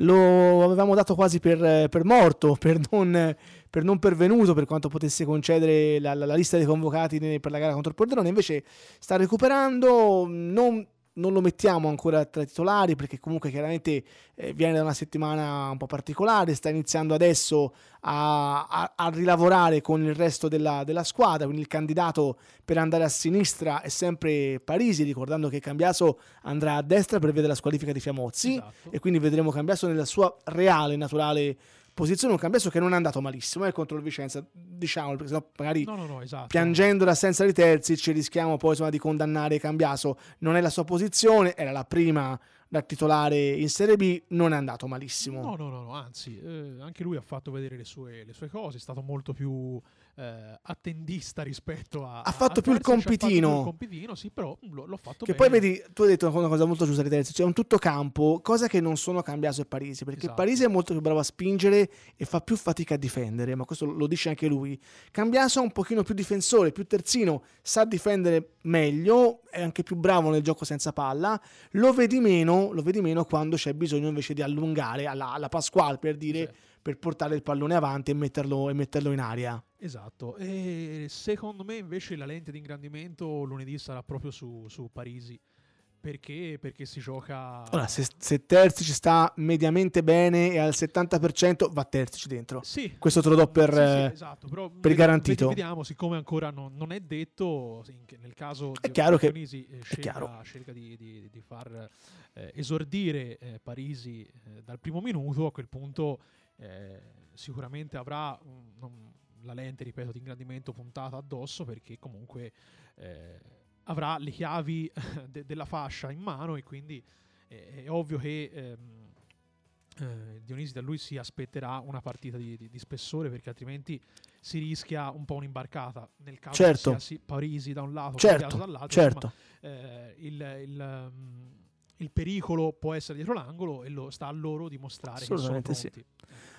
lo avevamo dato quasi per, per morto, per non, per non, pervenuto per quanto potesse concedere la, la, la lista dei convocati per la gara contro il Pordenone. Invece sta recuperando. Non non lo mettiamo ancora tra i titolari perché comunque chiaramente eh, viene da una settimana un po' particolare, sta iniziando adesso a, a, a rilavorare con il resto della, della, squadra, quindi il candidato per andare a sinistra è sempre Parisi, ricordando che Cambiaso andrà a destra per vedere la squalifica di Fiamozzi esatto. e quindi vedremo Cambiaso nella sua reale, naturale posizione un cambiaso che non è andato malissimo eh, contro il Vicenza, diciamo, perché sennò magari no, no, no, esatto. piangendo l'assenza di terzi ci rischiamo poi insomma, di condannare Cambiaso. Non è la sua posizione, era la prima da titolare in Serie B, non è andato malissimo. No, no, no, anzi, eh, anche lui ha fatto vedere le sue, le sue cose, è stato molto più eh, attendista rispetto a... Ha fatto, a più, il compitino. Più il compitino. sì, però l'ho, l'ho fatto che bene. poi vedi, tu hai detto una cosa molto giusta di terzi, cioè un tutto campo, cosa che non sono Cambiaso e Parisi, perché esatto. Parisi è molto più bravo a spingere e fa più fatica a difendere, ma questo lo dice anche lui. Cambiaso è un pochino più difensore, più terzino, sa difendere meglio, è anche più bravo nel gioco senza palla, lo vedi meno, lo vedi meno quando c'è bisogno invece di allungare alla, alla Pasquale per dire... Sì per portare il pallone avanti e metterlo, e metterlo in aria. Esatto, e secondo me invece la lente di ingrandimento lunedì sarà proprio su, su Parisi. Perché? Perché si gioca. Allora, se, se Terzic sta mediamente bene e al 70%, va Terzic dentro. Sì. Questo te lo do per, sì, sì, esatto, però per garantito. Vediamo, siccome ancora non, non è detto, nel caso è chiaro che Parisi eh, scelga, scelga di, di, di, far eh, esordire eh, Parisi eh, dal primo minuto, a quel punto eh, sicuramente avrà un, la lente, ripeto, di ingrandimento puntata addosso perché comunque eh, avrà le chiavi de- della fascia in mano e quindi è, è ovvio che ehm, eh, Dionisi da lui si aspetterà una partita di, di, di, spessore perché altrimenti si rischia un po' un'imbarcata nel caso certo. sia sì, Parisi da un lato certo, dall'altro certo. Insomma, eh, il, il um, il pericolo può essere dietro l'angolo e lo sta a loro dimostrare che sono pronti. Sì.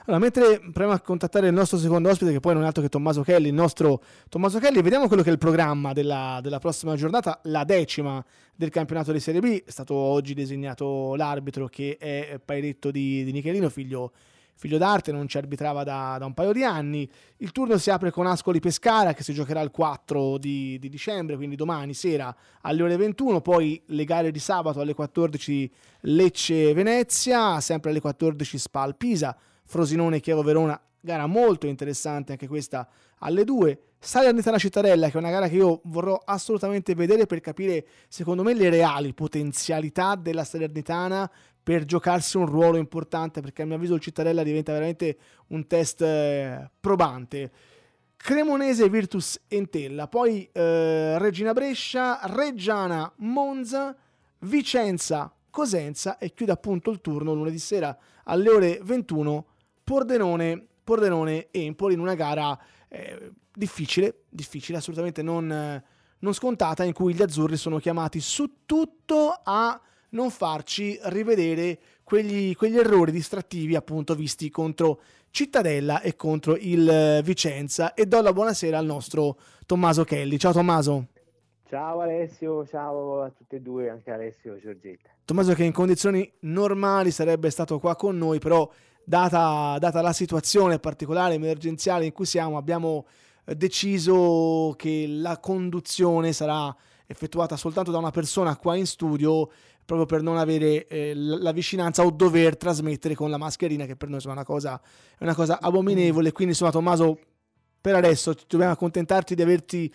Allora, mentre proviamo a contattare il nostro secondo ospite, che poi non è altro che Tommaso Kelly, il nostro Tommaso Kelly, vediamo quello che è il programma della, della prossima giornata, la decima del campionato di Serie B. È stato oggi designato l'arbitro che è Pairetto di, di Nichelino, figlio figlio d'arte, non ci arbitrava da, da, un paio di anni. Il turno si apre con Ascoli Pescara che si giocherà il 4 di, di, dicembre, quindi domani sera alle ore 21, poi le gare di sabato alle 14 Lecce Venezia, sempre alle 14 Spal Pisa, Frosinone Chievo Verona, gara molto interessante anche questa alle 2. Salernitana Cittadella, che è una gara che io vorrò assolutamente vedere per capire, secondo me, le reali potenzialità della Salernitana per giocarsi un ruolo importante, perché a mio avviso il Cittadella diventa veramente un test eh, probante. Cremonese Virtus Entella, poi eh, Regina Brescia, Reggiana Monza, Vicenza Cosenza e chiude appunto il turno lunedì sera alle ore 21 Pordenone, Pordenone Empoli in una gara eh, difficile, difficile, assolutamente non, eh, non scontata, in cui gli azzurri sono chiamati su tutto a non farci rivedere quegli, quegli errori distrattivi appunto visti contro Cittadella e contro il eh, Vicenza e do la buonasera al nostro Tommaso Kelly. Ciao Tommaso. Ciao Alessio, ciao a tutti e due, anche Alessio e Giorgetta. Tommaso che in condizioni normali sarebbe stato qua con noi, però data, data la situazione particolare, emergenziale in cui siamo, abbiamo eh, deciso che la conduzione sarà effettuata soltanto da una persona qua in studio proprio per non avere eh, la vicinanza o dover trasmettere con la mascherina che per noi insomma, è, una cosa, è una cosa abominevole. Quindi insomma Tommaso per adesso dobbiamo accontentarci di averti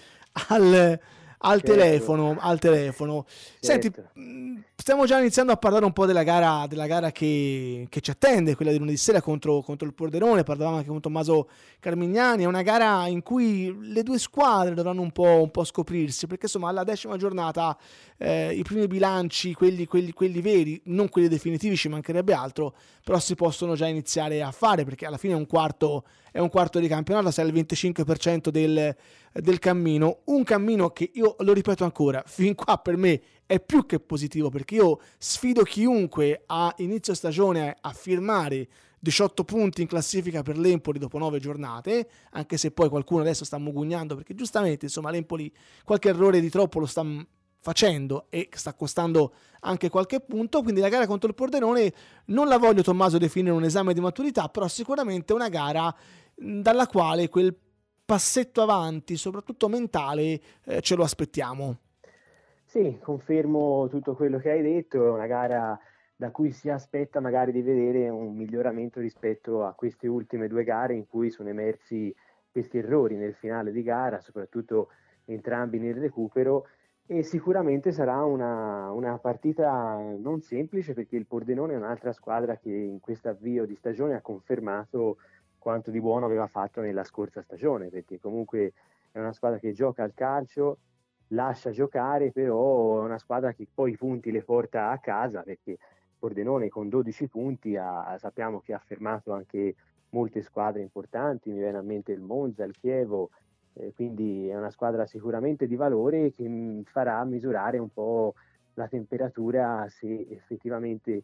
al, al certo. telefono. Al telefono. Certo. Senti, stiamo già iniziando a parlare un po' della gara, della gara che, che, ci attende, quella di lunedì sera contro, contro, il Porderone. Parlavamo anche con Tommaso Carmignani. È una gara in cui le due squadre dovranno un po', un po scoprirsi, perché insomma alla decima giornata eh, i primi bilanci, quelli, quelli, quelli veri, non quelli definitivi, ci mancherebbe altro, però si possono già iniziare a fare, perché alla fine è un quarto è un quarto di campionato, sei al 25% del, del cammino, un cammino che io lo ripeto ancora, fin qua per me è più che positivo perché io sfido chiunque a inizio stagione a firmare 18 punti in classifica per l'Empoli dopo 9 giornate, anche se poi qualcuno adesso sta mugugnando perché giustamente insomma l'Empoli qualche errore di troppo lo sta facendo e sta costando anche qualche punto, quindi la gara contro il Pordenone non la voglio Tommaso definire un esame di maturità, però sicuramente una gara dalla quale quel passetto avanti, soprattutto mentale, eh, ce lo aspettiamo. Sì, confermo tutto quello che hai detto, è una gara da cui si aspetta magari di vedere un miglioramento rispetto a queste ultime due gare in cui sono emersi questi errori nel finale di gara, soprattutto entrambi nel recupero e sicuramente sarà una, una, partita non semplice perché il Pordenone è un'altra squadra che in questo avvio di stagione ha confermato quanto di buono aveva fatto nella scorsa stagione, perché comunque è una squadra che gioca al calcio, lascia giocare, però è una squadra che poi i punti le porta a casa, perché Pordenone con 12 punti ha, sappiamo che ha fermato anche molte squadre importanti, mi viene a mente il Monza, il Chievo, eh, quindi è una squadra sicuramente di valore che mh, farà misurare un po' la temperatura se effettivamente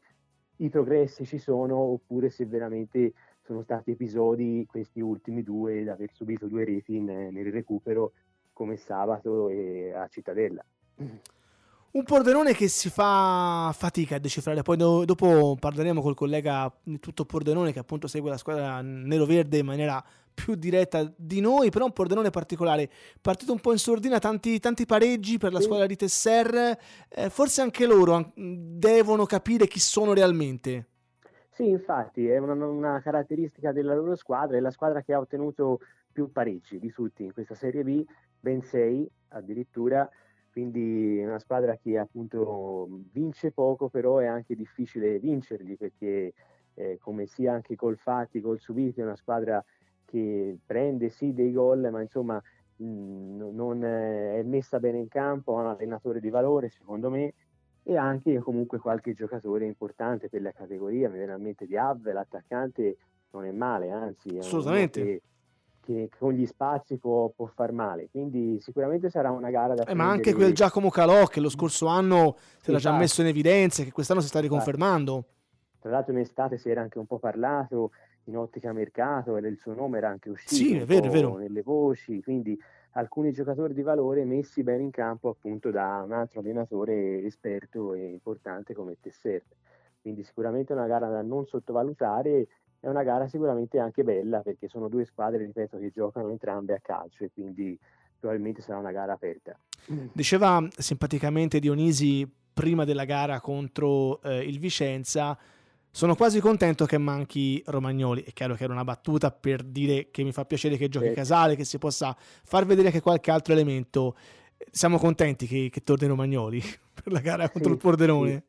i progressi ci sono oppure se veramente sono stati episodi, questi ultimi due, da aver subito due reti nel recupero come sabato e a Cittadella. Un Pordenone che si fa fatica a decifrare, poi do, dopo parleremo col collega tutto Pordenone che appunto segue la squadra nero-verde in maniera più diretta di noi, però un Pordenone particolare, partito un po' in sordina, tanti, tanti pareggi per la sì. squadra di Tesser, eh, forse anche loro devono capire chi sono realmente. Sì, infatti è una, una, caratteristica della loro squadra, è la squadra che ha ottenuto più pareggi di tutti in questa Serie B, ben sei addirittura, quindi è una squadra che appunto vince poco, però è anche difficile vincerli perché eh, come sia anche col fatti, col subiti, è una squadra che prende sì dei gol, ma insomma mh, non è messa bene in campo, ha un allenatore di valore secondo me e anche comunque qualche giocatore importante per la categoria, mi viene a mente di Avve, l'attaccante non è male, anzi assolutamente. Che, che, con gli spazi può, può, far male, quindi sicuramente sarà una gara da... Eh, ma anche quel Giacomo Calò che lo scorso anno si era già messo in evidenza, che quest'anno si sta riconfermando. Tra l'altro in estate si era anche un po' parlato in ottica mercato e il suo nome era anche uscito sì, è vero, è vero. nelle voci, quindi alcuni giocatori di valore messi bene in campo appunto da un altro allenatore esperto e importante come Tesser. Quindi sicuramente una gara da non sottovalutare, è una gara sicuramente anche bella perché sono due squadre, ripeto, che giocano entrambe a calcio e quindi probabilmente sarà una gara aperta. Diceva simpaticamente Dionisi prima della gara contro eh, il Vicenza sono quasi contento che manchi Romagnoli. È chiaro che era una battuta per dire che mi fa piacere che giochi Casale, che si possa far vedere anche qualche altro elemento. Siamo contenti che, che torni Romagnoli per la gara contro sì, il Pordenone. Sì.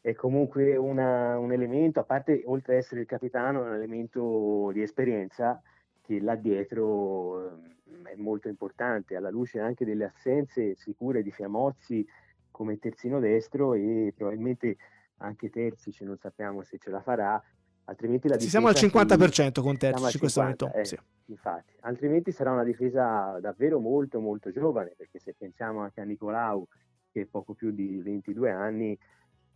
È comunque una, un elemento, a parte oltre ad essere il capitano, è un elemento di esperienza che là dietro ehm, è molto importante, alla luce anche delle assenze sicure di Fiamozzi come terzino destro e probabilmente anche Terzic non sappiamo se ce la farà, altrimenti la sì, siamo al 50% con Terzic in questo momento. Eh, sì. Infatti, altrimenti sarà una difesa davvero molto molto giovane, perché se pensiamo anche a Nicolau, che è poco più di 22 anni,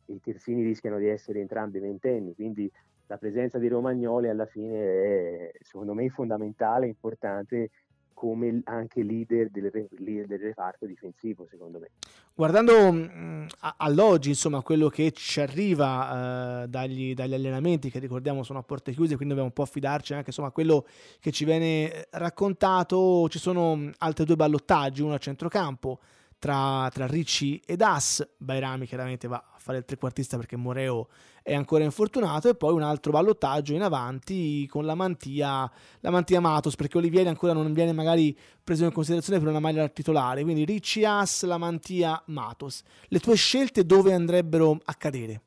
i terzini rischiano di essere entrambi ventenni, quindi la presenza di Romagnoli alla fine è secondo me fondamentale, importante come anche leader del, leader del reparto difensivo, secondo me. Guardando mh, mm, all'oggi, insomma, quello che ci arriva uh, dagli, dagli, allenamenti, che ricordiamo sono a porte chiuse, quindi dobbiamo un po' affidarci anche insomma, a quello che ci viene eh, raccontato, ci sono mm, altri due ballottaggi, uno a centrocampo, tra, tra Ricci ed As. Bairami chiaramente va a fare il trequartista perché Moreo è ancora infortunato e poi un altro ballottaggio in avanti con la mantia, la mantia Matos perché Olivieri ancora non viene magari preso in considerazione per una maglia titolare. Quindi Ricci As, la mantia Matos. Le tue scelte dove andrebbero a cadere?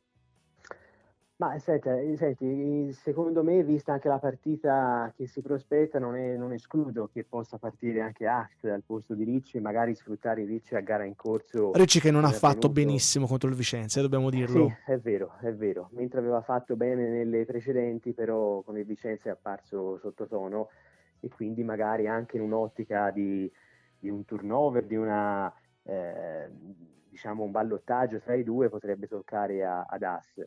Ma senti, senti, secondo me, vista anche la partita che si prospetta, non, è, non escludo che possa partire anche Act al posto di Ricci magari sfruttare Ricci a gara in corso. Ricci che non ha fatto benissimo contro il Vicenza, dobbiamo dirlo. Sì, è vero, è vero. Mentre aveva fatto bene nelle precedenti, però con il Vicenza è apparso sottotono e quindi magari anche in un'ottica di, di un turnover, di una... Eh, diciamo un ballottaggio tra i due potrebbe toccare a, ad As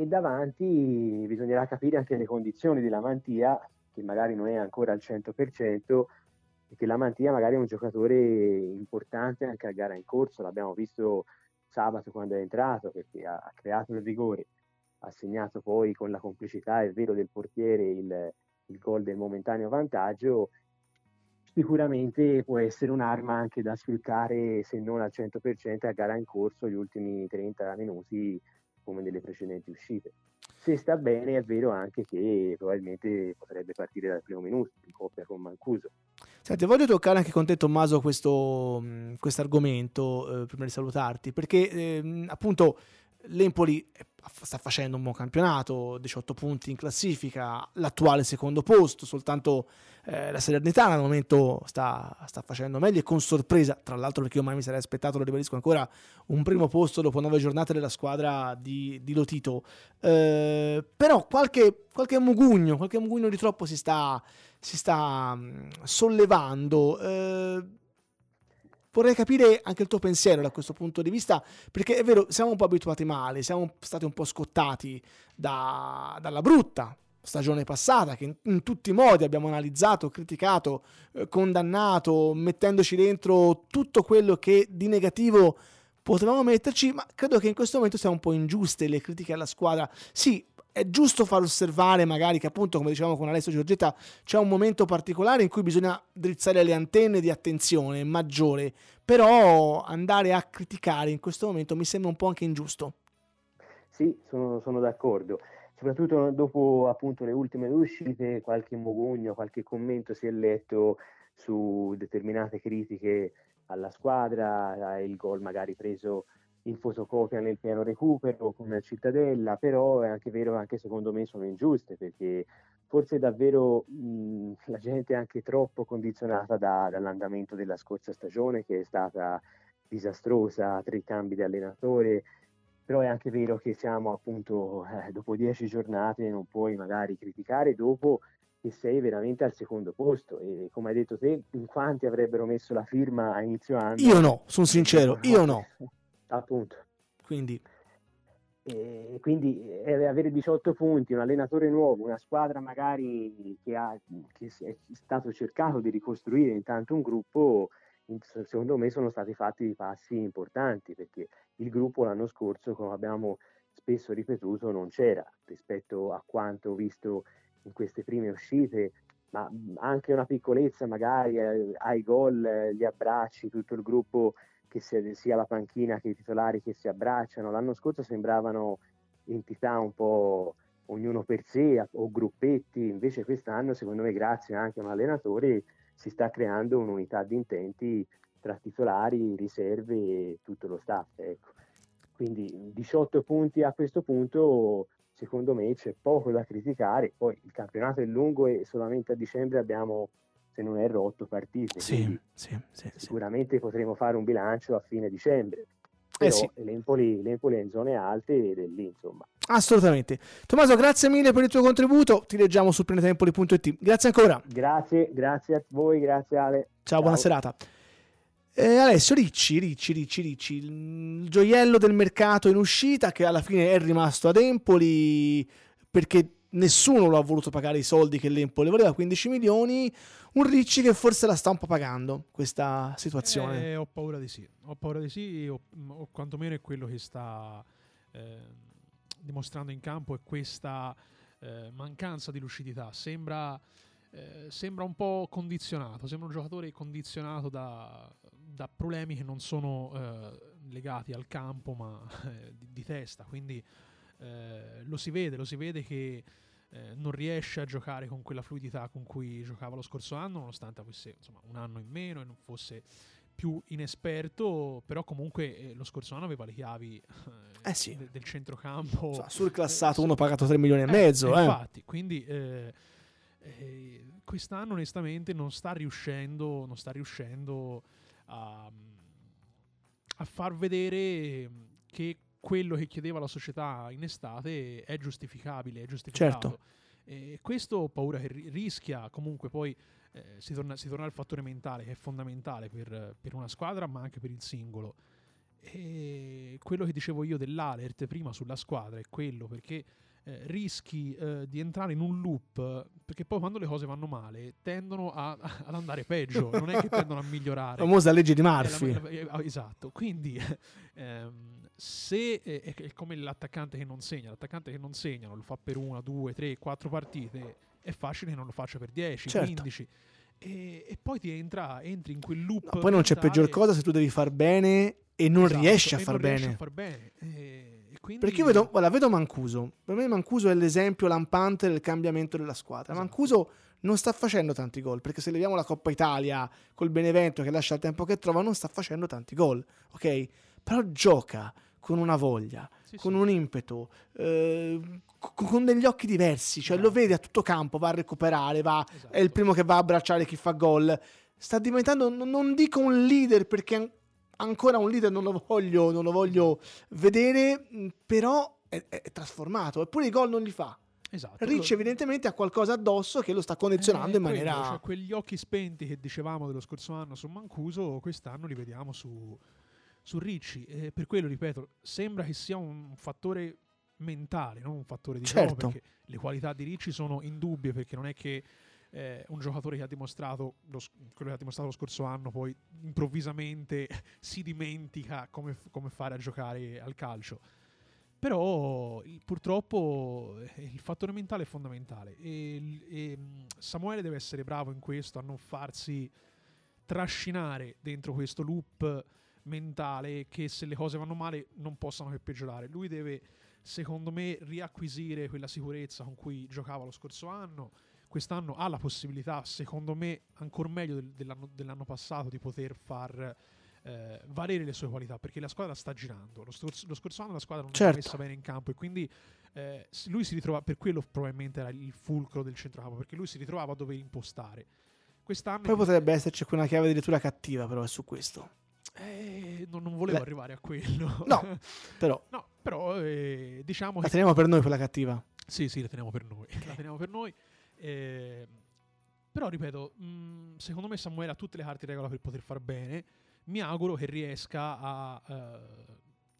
e davanti bisognerà capire anche le condizioni della Mantia, che magari non è ancora al 100%, e che la Mantia magari è un giocatore importante anche a gara in corso, l'abbiamo visto sabato quando è entrato, perché ha, ha creato il rigore, ha segnato poi con la complicità, è vero, del portiere il, il gol del momentaneo vantaggio, sicuramente può essere un'arma anche da sfruttare se non al 100% a gara in corso gli ultimi 30 minuti come nelle precedenti uscite. Se sta bene è vero anche che probabilmente potrebbe partire dal primo minuto in coppia con Mancuso. Senti, voglio toccare anche con te Tommaso questo argomento eh, prima di salutarti, perché eh, appunto l'Empoli sta facendo un buon campionato, 18 punti in classifica, l'attuale secondo posto, soltanto eh, la Salernitana al momento sta, sta, facendo meglio e con sorpresa, tra l'altro perché io mai mi sarei aspettato, lo ribadisco ancora, un primo posto dopo nove giornate della squadra di, di Lotito. Eh, però qualche, qualche mugugno, qualche mugugno di troppo si sta, si sta mh, sollevando. Eh, vorrei capire anche il tuo pensiero da questo punto di vista, perché è vero, siamo un po' abituati male, siamo stati un po' scottati da, dalla brutta stagione passata, che in, in, tutti i modi abbiamo analizzato, criticato, eh, condannato, mettendoci dentro tutto quello che di negativo potevamo metterci, ma credo che in questo momento siano un po' ingiuste le critiche alla squadra. Sì, è giusto far osservare magari che appunto, come dicevamo con Alessio Giorgetta, c'è un momento particolare in cui bisogna drizzare le antenne di attenzione maggiore, però andare a criticare in questo momento mi sembra un po' anche ingiusto. Sì, sono, sono d'accordo. Soprattutto dopo appunto le ultime uscite, qualche mogugno, qualche commento si è letto su determinate critiche alla squadra, il gol magari preso in fotocopia nel piano recupero come a Cittadella, però è anche vero anche secondo me sono ingiuste perché forse davvero mh, la gente è anche troppo condizionata da, dall'andamento della scorsa stagione che è stata disastrosa, tre cambi di allenatore, però è anche vero che siamo appunto eh, dopo dieci giornate non puoi magari criticare dopo che sei veramente al secondo posto. E come hai detto te in quanti avrebbero messo la firma a inizio anno? Io no sono sincero io no Appunto. Quindi... E quindi eh, avere 18 punti, un allenatore nuovo, una squadra magari che, ha, che è stato cercato di ricostruire intanto un gruppo, secondo me sono stati fatti dei passi importanti perché il gruppo l'anno scorso, come abbiamo spesso ripetuto, non c'era rispetto a quanto visto in queste prime uscite, ma anche una piccolezza magari eh, ai gol, eh, gli abbracci, tutto il gruppo che sia, la panchina che i titolari che si abbracciano. L'anno scorso sembravano entità un po' ognuno per sé o gruppetti, invece quest'anno secondo me grazie anche a un allenatore si sta creando un'unità di intenti tra titolari, riserve e tutto lo staff. Ecco. Quindi 18 punti a questo punto secondo me c'è poco da criticare, poi il campionato è lungo e solamente a dicembre abbiamo se non erro, otto partite. Sì, sì, sì, sicuramente potremo fare un bilancio a fine dicembre. però sì. l'Empoli, l'Empoli è in zone alte ed è lì, insomma. Assolutamente. Tommaso, grazie mille per il tuo contributo. Ti leggiamo su planetempoli.it. Grazie ancora. Grazie, grazie a voi, grazie Ale. Ciao, buona serata. Eh, Alessio Ricci, Ricci, Ricci, Ricci, il gioiello del mercato in uscita che alla fine è rimasto ad Empoli perché nessuno lo ha voluto pagare i soldi che l'Empoli voleva, 15 milioni, un Ricci che forse la sta un po' pagando questa situazione. Eh, ho paura di sì, ho paura di sì, o, o quantomeno è quello che sta eh, dimostrando in campo è questa eh, mancanza di lucidità. Sembra, eh, sembra un po' condizionato, sembra un giocatore condizionato da, da problemi che non sono eh, legati al campo ma eh, di, di, testa, quindi lo si vede, lo si vede che eh, non riesce a giocare con quella fluidità con cui giocava lo scorso anno, nonostante avesse insomma, un anno in meno e non fosse più inesperto, però comunque eh, lo scorso anno aveva le chiavi eh, sì. de- del centrocampo. So, surclassato, uno pagato 3 milioni e eh, mezzo. Eh. Infatti, quindi eh, quest'anno onestamente non sta riuscendo, non sta riuscendo a, a far vedere che quello che chiedeva la società in estate è giustificabile, è giustificato. Certo. E questo ho paura che rischia comunque poi eh, si, torna, si, torna, al fattore mentale che è fondamentale per, per, una squadra ma anche per il singolo. E quello che dicevo io dell'alert prima sulla squadra è quello perché eh, rischi eh, di entrare in un loop perché poi quando le cose vanno male tendono a, a, ad andare peggio, non è che tendono a migliorare. La famosa legge di Murphy. La, la, la, esatto, quindi ehm, se è, è, come l'attaccante che non segna, l'attaccante che non segna lo fa per una, due, tre, quattro partite, è facile che non lo faccia per 10, certo. 15. E, e, poi ti entra, entri in quel loop. No, poi non c'è peggior cosa se tu devi far bene e non esatto, riesci a far bene. Riesci a far bene. E quindi... Perché io vedo, guarda, vedo Mancuso. Per me Mancuso è l'esempio lampante del cambiamento della squadra. Esatto. Mancuso non sta facendo tanti gol, perché se leviamo la Coppa Italia col Benevento che lascia il tempo che trova, non sta facendo tanti gol, ok? Però gioca con una voglia, sì, con sì. un impeto, eh, con degli occhi diversi, cioè esatto. lo vede a tutto campo, va a recuperare, va, esatto. è il primo che va a abbracciare chi fa gol. Sta diventando, non dico un leader perché ancora un leader non lo voglio, non lo voglio vedere, però è, è trasformato, eppure i gol non li fa. Esatto. Ricci evidentemente ha qualcosa addosso che lo sta condizionando eh, in maniera... Quello, cioè quegli occhi spenti che dicevamo dello scorso anno su Mancuso, quest'anno li vediamo su, su Ricci. E per quello, ripeto, sembra che sia un fattore mentale, non un fattore di certo. gioco, perché le qualità di Ricci sono indubbie, perché non è che eh, un giocatore che ha dimostrato lo, quello che ha dimostrato lo scorso anno poi improvvisamente si dimentica come, come fare a giocare al calcio. Però purtroppo eh, il fattore mentale è fondamentale e, e Samuele deve essere bravo in questo, a non farsi trascinare dentro questo loop mentale che se le cose vanno male non possano che peggiorare. Lui deve, secondo me, riacquisire quella sicurezza con cui giocava lo scorso anno. Quest'anno ha la possibilità, secondo me, ancora meglio del, dell'anno, dell'anno, passato, di poter far eh, valere le sue qualità perché la squadra sta girando. Lo scorso, lo scorso anno la squadra non certo. era messa bene in campo e quindi eh, lui si ritrova, per quello probabilmente era il fulcro del centrocampo, perché lui si ritrovava a dover impostare. Quest'anno Poi potrebbe esserci una chiave di lettura cattiva però su questo. Eh, non, non, volevo Le... arrivare a quello. No, però. no, però eh, diciamo la che... teniamo per noi quella cattiva. Sì, sì, la teniamo per noi. Okay. La teniamo per noi. Eh, però, ripeto, mh, secondo me Samuele ha tutte le carte in regola per poter far bene. Mi auguro che riesca a, uh,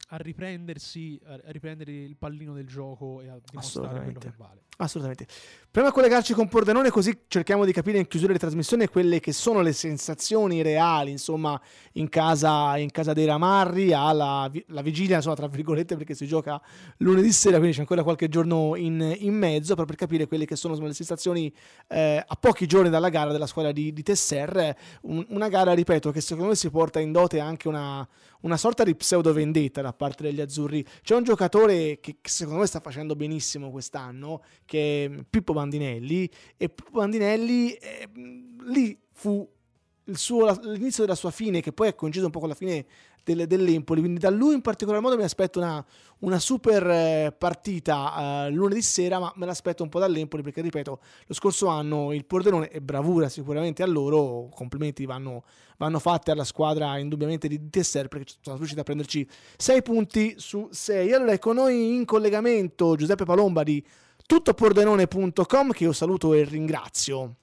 a riprendersi, a riprendere il pallino del gioco e a dimostrare quello che vale. Assolutamente. Proviamo a collegarci con Pordenone così cerchiamo di capire in chiusura di trasmissione quelle che sono le sensazioni reali, insomma, in casa, in casa dei Ramarri, alla la vigilia, insomma, tra virgolette, perché si gioca lunedì sera, quindi c'è ancora qualche giorno in, in mezzo, proprio per capire quelle che sono insomma, le sensazioni eh, a pochi giorni dalla gara della squadra di, di Tesser. Un, una gara, ripeto, che secondo me si porta in dote anche una, una sorta di pseudo vendetta da parte degli azzurri. C'è un giocatore che, che secondo me sta facendo benissimo quest'anno, che è Pippo Bandinelli, e Pippo Bandinelli eh, lì fu suo, l'inizio della sua fine, che poi è coinciso un po' con la fine del, dell'Empoli. Quindi da lui in particolar modo mi aspetto una, una super eh, partita eh, lunedì sera, ma me l'aspetto un po' dall'Empoli perché, ripeto, lo scorso anno il Pordenone è bravura sicuramente a loro, complimenti vanno, vanno fatti alla squadra indubbiamente di Tesser perché sono riusciti a prenderci 6 punti su 6. Allora, con noi in collegamento Giuseppe Palomba di tuttopordenone.com che io saluto e ringrazio.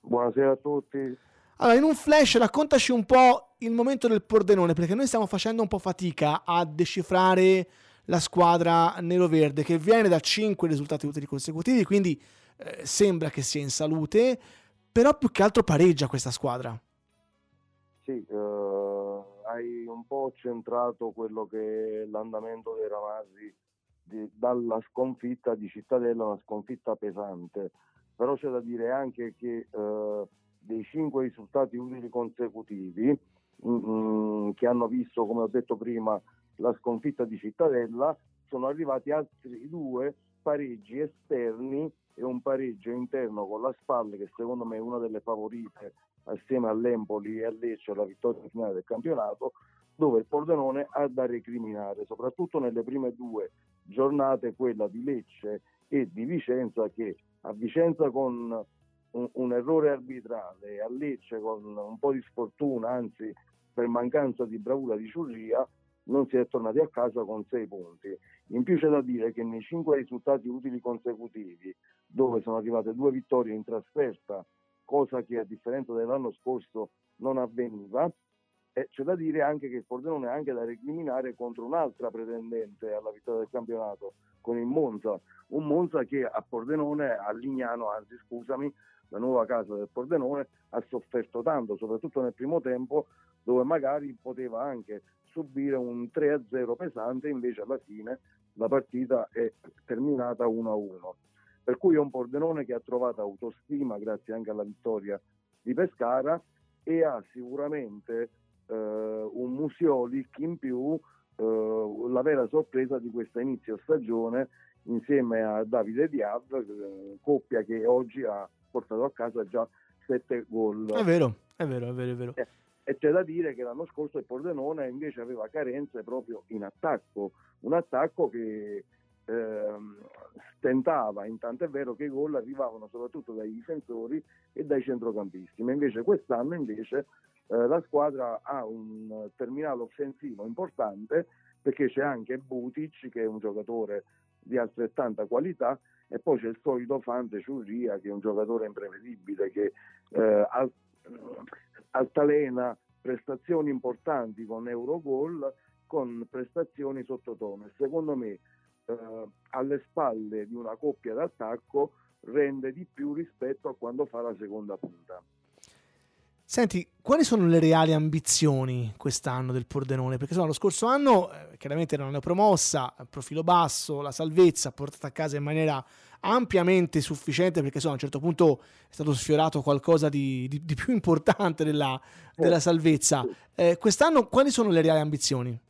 Buonasera a tutti. Allora, in un flash raccontaci un po' il momento del Pordenone, perché noi stiamo facendo un po' fatica a decifrare la squadra nero-verde che viene da 5 risultati utili consecutivi, quindi eh, sembra che sia in salute, però più che altro pareggia questa squadra. Sì, eh, hai un po' centrato quello che è l'andamento dei Ramasi di, dalla sconfitta di Cittadella, una sconfitta pesante, però c'è da dire anche che eh, dei cinque risultati utili consecutivi mm, mm, che hanno visto, come ho detto prima, la sconfitta di Cittadella, sono arrivati altri due pareggi esterni e un pareggio interno con la Spalle, che secondo me è una delle favorite assieme all'Empoli e a Lecce alla vittoria finale del campionato, dove il Pordenone ha da recriminare, soprattutto nelle prime due giornate, quella di Lecce e di Vicenza, che a Vicenza con un, un, errore arbitrale a Lecce con un po' di sfortuna, anzi per mancanza di bravura di Ciurria, non si è tornati a casa con sei punti. In più c'è da dire che nei cinque risultati utili consecutivi, dove sono arrivate due vittorie in trasferta, cosa che a differenza dell'anno scorso non avveniva, c'è da dire anche che il Pordenone è anche da recriminare contro un'altra pretendente alla vittoria del campionato, con il Monza, un Monza che a Pordenone, a Lignano, anzi scusami, la nuova casa del Pordenone, ha sofferto tanto, soprattutto nel primo tempo, dove magari poteva anche subire un 3-0 pesante, invece alla fine la partita è terminata 1-1. Per cui è un Pordenone che ha trovato autostima grazie anche alla vittoria di Pescara e ha sicuramente eh, un Musiolic in più, eh, la vera sorpresa di questa inizio stagione insieme a Davide Diab, eh, coppia che oggi ha portato a casa già sette gol. È vero, è vero, è vero, è vero. Eh, e c'è da dire che l'anno scorso il Pordenone invece aveva carenze proprio in attacco, un attacco che ehm, stentava, intanto è vero che i gol arrivavano soprattutto dai difensori e dai centrocampisti, ma invece quest'anno invece eh, la squadra ha un terminale offensivo importante perché c'è anche Butic che è un giocatore di altrettanta qualità e poi c'è il solito Fante Ciurria che è un giocatore imprevedibile che eh, al, altalena prestazioni importanti con Eurogol con prestazioni sottotono e secondo me eh, alle spalle di una coppia d'attacco rende di più rispetto a quando fa la seconda punta. Senti, quali sono le reali ambizioni quest'anno del Pordenone? Perché insomma, lo scorso anno eh, chiaramente era una promossa, profilo basso, la salvezza portata a casa in maniera ampiamente sufficiente perché insomma, a un certo punto è stato sfiorato qualcosa di, di, di più importante della, della eh, salvezza. Eh, quest'anno quali sono le reali ambizioni?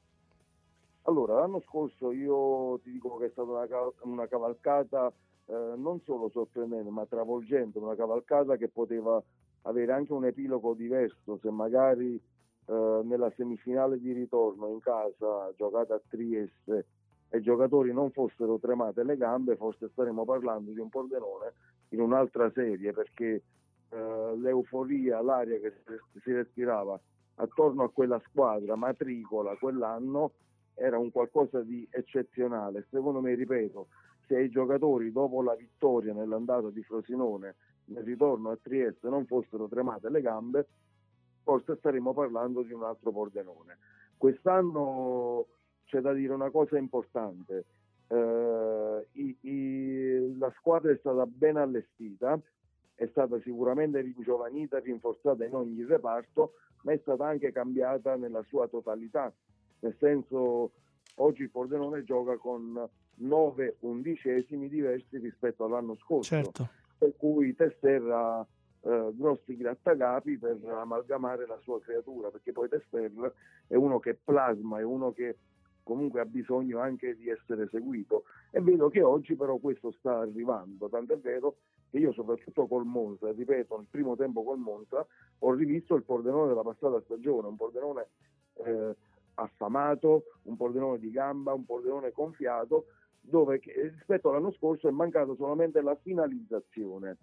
Allora, l'anno scorso io ti dico che è stata una, una cavalcata eh, non solo sorprendente ma travolgente, una cavalcata che poteva avere anche un epilogo diverso se magari eh, nella semifinale di ritorno in casa giocata a Trieste i giocatori non fossero tremate le gambe forse staremmo parlando di un Pordenone in un'altra serie perché eh, l'euforia, l'aria che si respirava attorno a quella squadra matricola quell'anno era un qualcosa di eccezionale. Secondo me ripeto se i giocatori dopo la vittoria nell'andata di Frosinone nel ritorno a Trieste non fossero tremate le gambe, forse staremmo parlando di un altro Pordenone. Quest'anno c'è da dire una cosa importante, eh, i, i, la squadra è stata ben allestita, è stata sicuramente ringiovanita, rinforzata in ogni reparto, ma è stata anche cambiata nella sua totalità, nel senso oggi il Pordenone gioca con nove undicesimi diversi rispetto all'anno scorso. Certo per cui Tesserra eh, grossi grattacapi per amalgamare la sua creatura, perché poi Tesserra è uno che plasma, è uno che comunque ha bisogno anche di essere seguito. E vedo che oggi però questo sta arrivando, tanto è vero che io soprattutto col Monza, ripeto, nel primo tempo col Monza ho rivisto il Pordenone della passata stagione, un Pordenone eh, affamato, un Pordenone di gamba, un Pordenone gonfiato, dove rispetto all'anno scorso è mancato solamente la finalizzazione.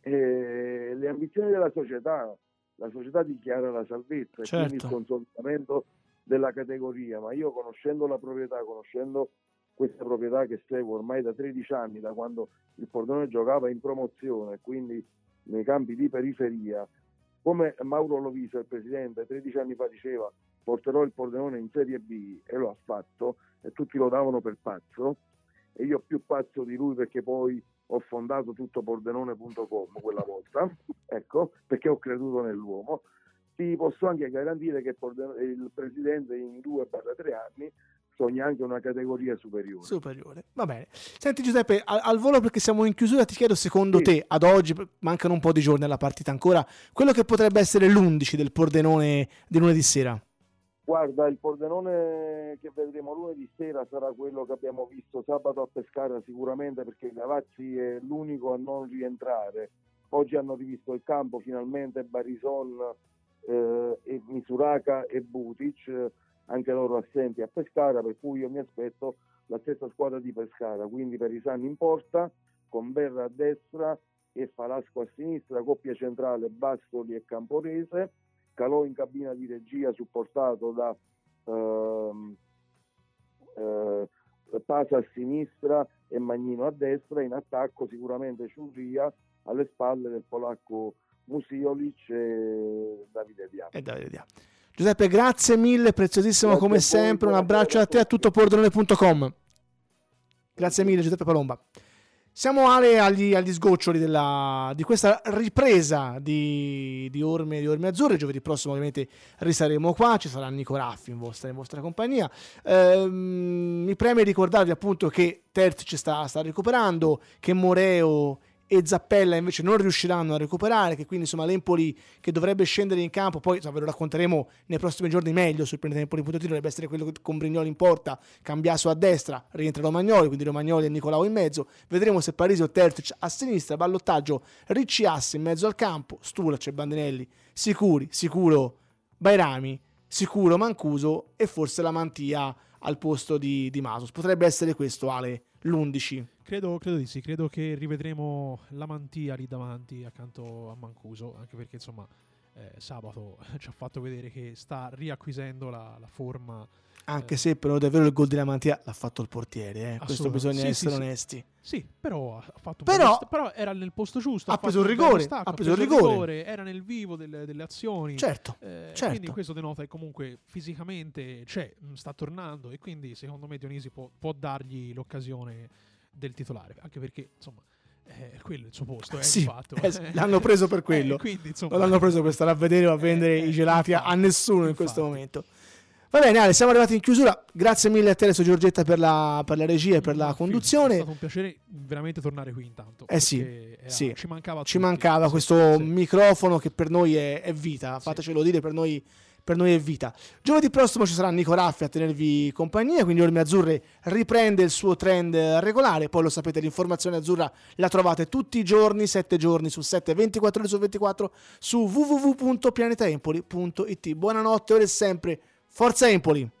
E le ambizioni della società, la società dichiara la salvezza certo. e quindi il certo. consolidamento della categoria, ma io conoscendo la proprietà, conoscendo questa proprietà che seguo ormai da 13 anni, da quando il Pordenone giocava in promozione, quindi nei campi di periferia, come Mauro Loviso, il presidente, 13 anni fa diceva porterò il Pordenone in Serie B e lo ha fatto e tutti lo davano per pazzo e io più pazzo di lui perché poi ho fondato tutto pordenone.com quella volta, ecco, perché ho creduto nell'uomo ti posso anche garantire che il presidente in 2-3 anni sogna anche una categoria superiore. Superiore, va bene. Senti Giuseppe, al, al volo perché siamo in chiusura, ti chiedo secondo sì. te, ad oggi, mancano un po' di giorni alla partita ancora, quello che potrebbe essere l'11 del Pordenone di lunedì sera? Guarda, il Pordenone che vedremo lunedì sera sarà quello che abbiamo visto sabato a Pescara sicuramente perché Gavazzi è l'unico a non rientrare. Oggi hanno rivisto il campo finalmente Barison eh, e Misuraka e Butic, anche loro assenti a Pescara, per cui io mi aspetto la stessa squadra di Pescara, quindi per i Sani in porta, con Berra a destra e Falasco a sinistra, coppia centrale Bastoli e Camporese, Calò in cabina di regia supportato da ehm, eh, Pasa a sinistra e Magnino a destra, in attacco sicuramente Ciurria alle spalle del polacco Musiolic e Davide Dia. E Davide Dia. Giuseppe, grazie mille, preziosissimo grazie come sempre. Un abbraccio a te a tutto pordenone.com. Grazie mille, Giuseppe Palomba. Siamo Ale, agli, agli sgoccioli della, di questa ripresa di, di, Orme, di Orme Azzurre. Giovedì prossimo, ovviamente, risaremo qua. Ci sarà Nico Raffi in vostra, in vostra compagnia. Ehm, mi preme ricordarvi appunto che Terzi sta, sta recuperando, che Moreo e Zappella invece non riusciranno a recuperare, che quindi insomma l'Empoli che dovrebbe scendere in campo, poi insomma, ve lo racconteremo nei prossimi giorni meglio sul Empoli.it, dovrebbe essere quello con Brignoli in porta, Cambiaso a destra, rientra Romagnoli, quindi Romagnoli e Nicolao in mezzo, vedremo se Parisi o Tertic a sinistra, ballottaggio Ricci Assi in mezzo al campo, Stula c'è Bandinelli, sicuri, sicuro Bairami, sicuro Mancuso e forse la Mantia al posto di, di Masos. Potrebbe essere questo Ale, l'11. Credo, credo, di sì, credo che rivedremo la mantia lì davanti accanto a Mancuso, anche perché insomma eh, sabato ci ha fatto vedere che sta riacquisendo la, la forma. Anche eh, se però davvero il gol della mantia l'ha fatto il portiere, eh. questo bisogna sì, essere sì, onesti. Sì, però ha fatto però, però era nel posto giusto. Ha, preso il rigore, stacco, ha preso il rigore. rigore. Era nel vivo delle, delle azioni. Certo, eh, certo. Quindi questo denota che comunque fisicamente c'è, sta tornando e quindi secondo me Dionisi può, può dargli l'occasione del titolare, anche perché insomma eh, quello è il suo posto, eh, sì, fatto. Eh, l'hanno preso per quello. Eh, quindi, insomma, non l'hanno preso per stare a vedere o a vendere i gelati a, a nessuno in questo momento. Va bene, Ale, siamo arrivati in chiusura. Grazie mille a te, Adesso Giorgetta, per la, per la regia e per la conduzione. È stato un piacere veramente tornare qui intanto. Eh sì, era, sì. ci mancava, ci mancava questo sì. microfono che per noi è, è vita. Fatecelo dire, per noi per noi è vita. Giovedì prossimo ci sarà Nico Raffi a tenervi compagnia, quindi Orme Azzurre riprende il suo trend regolare, poi lo sapete l'informazione azzurra la trovate tutti i giorni, 7 giorni su 7, 24 ore su 24 su www.pianetaempoli.it. Buonanotte, ora e sempre, Forza Empoli!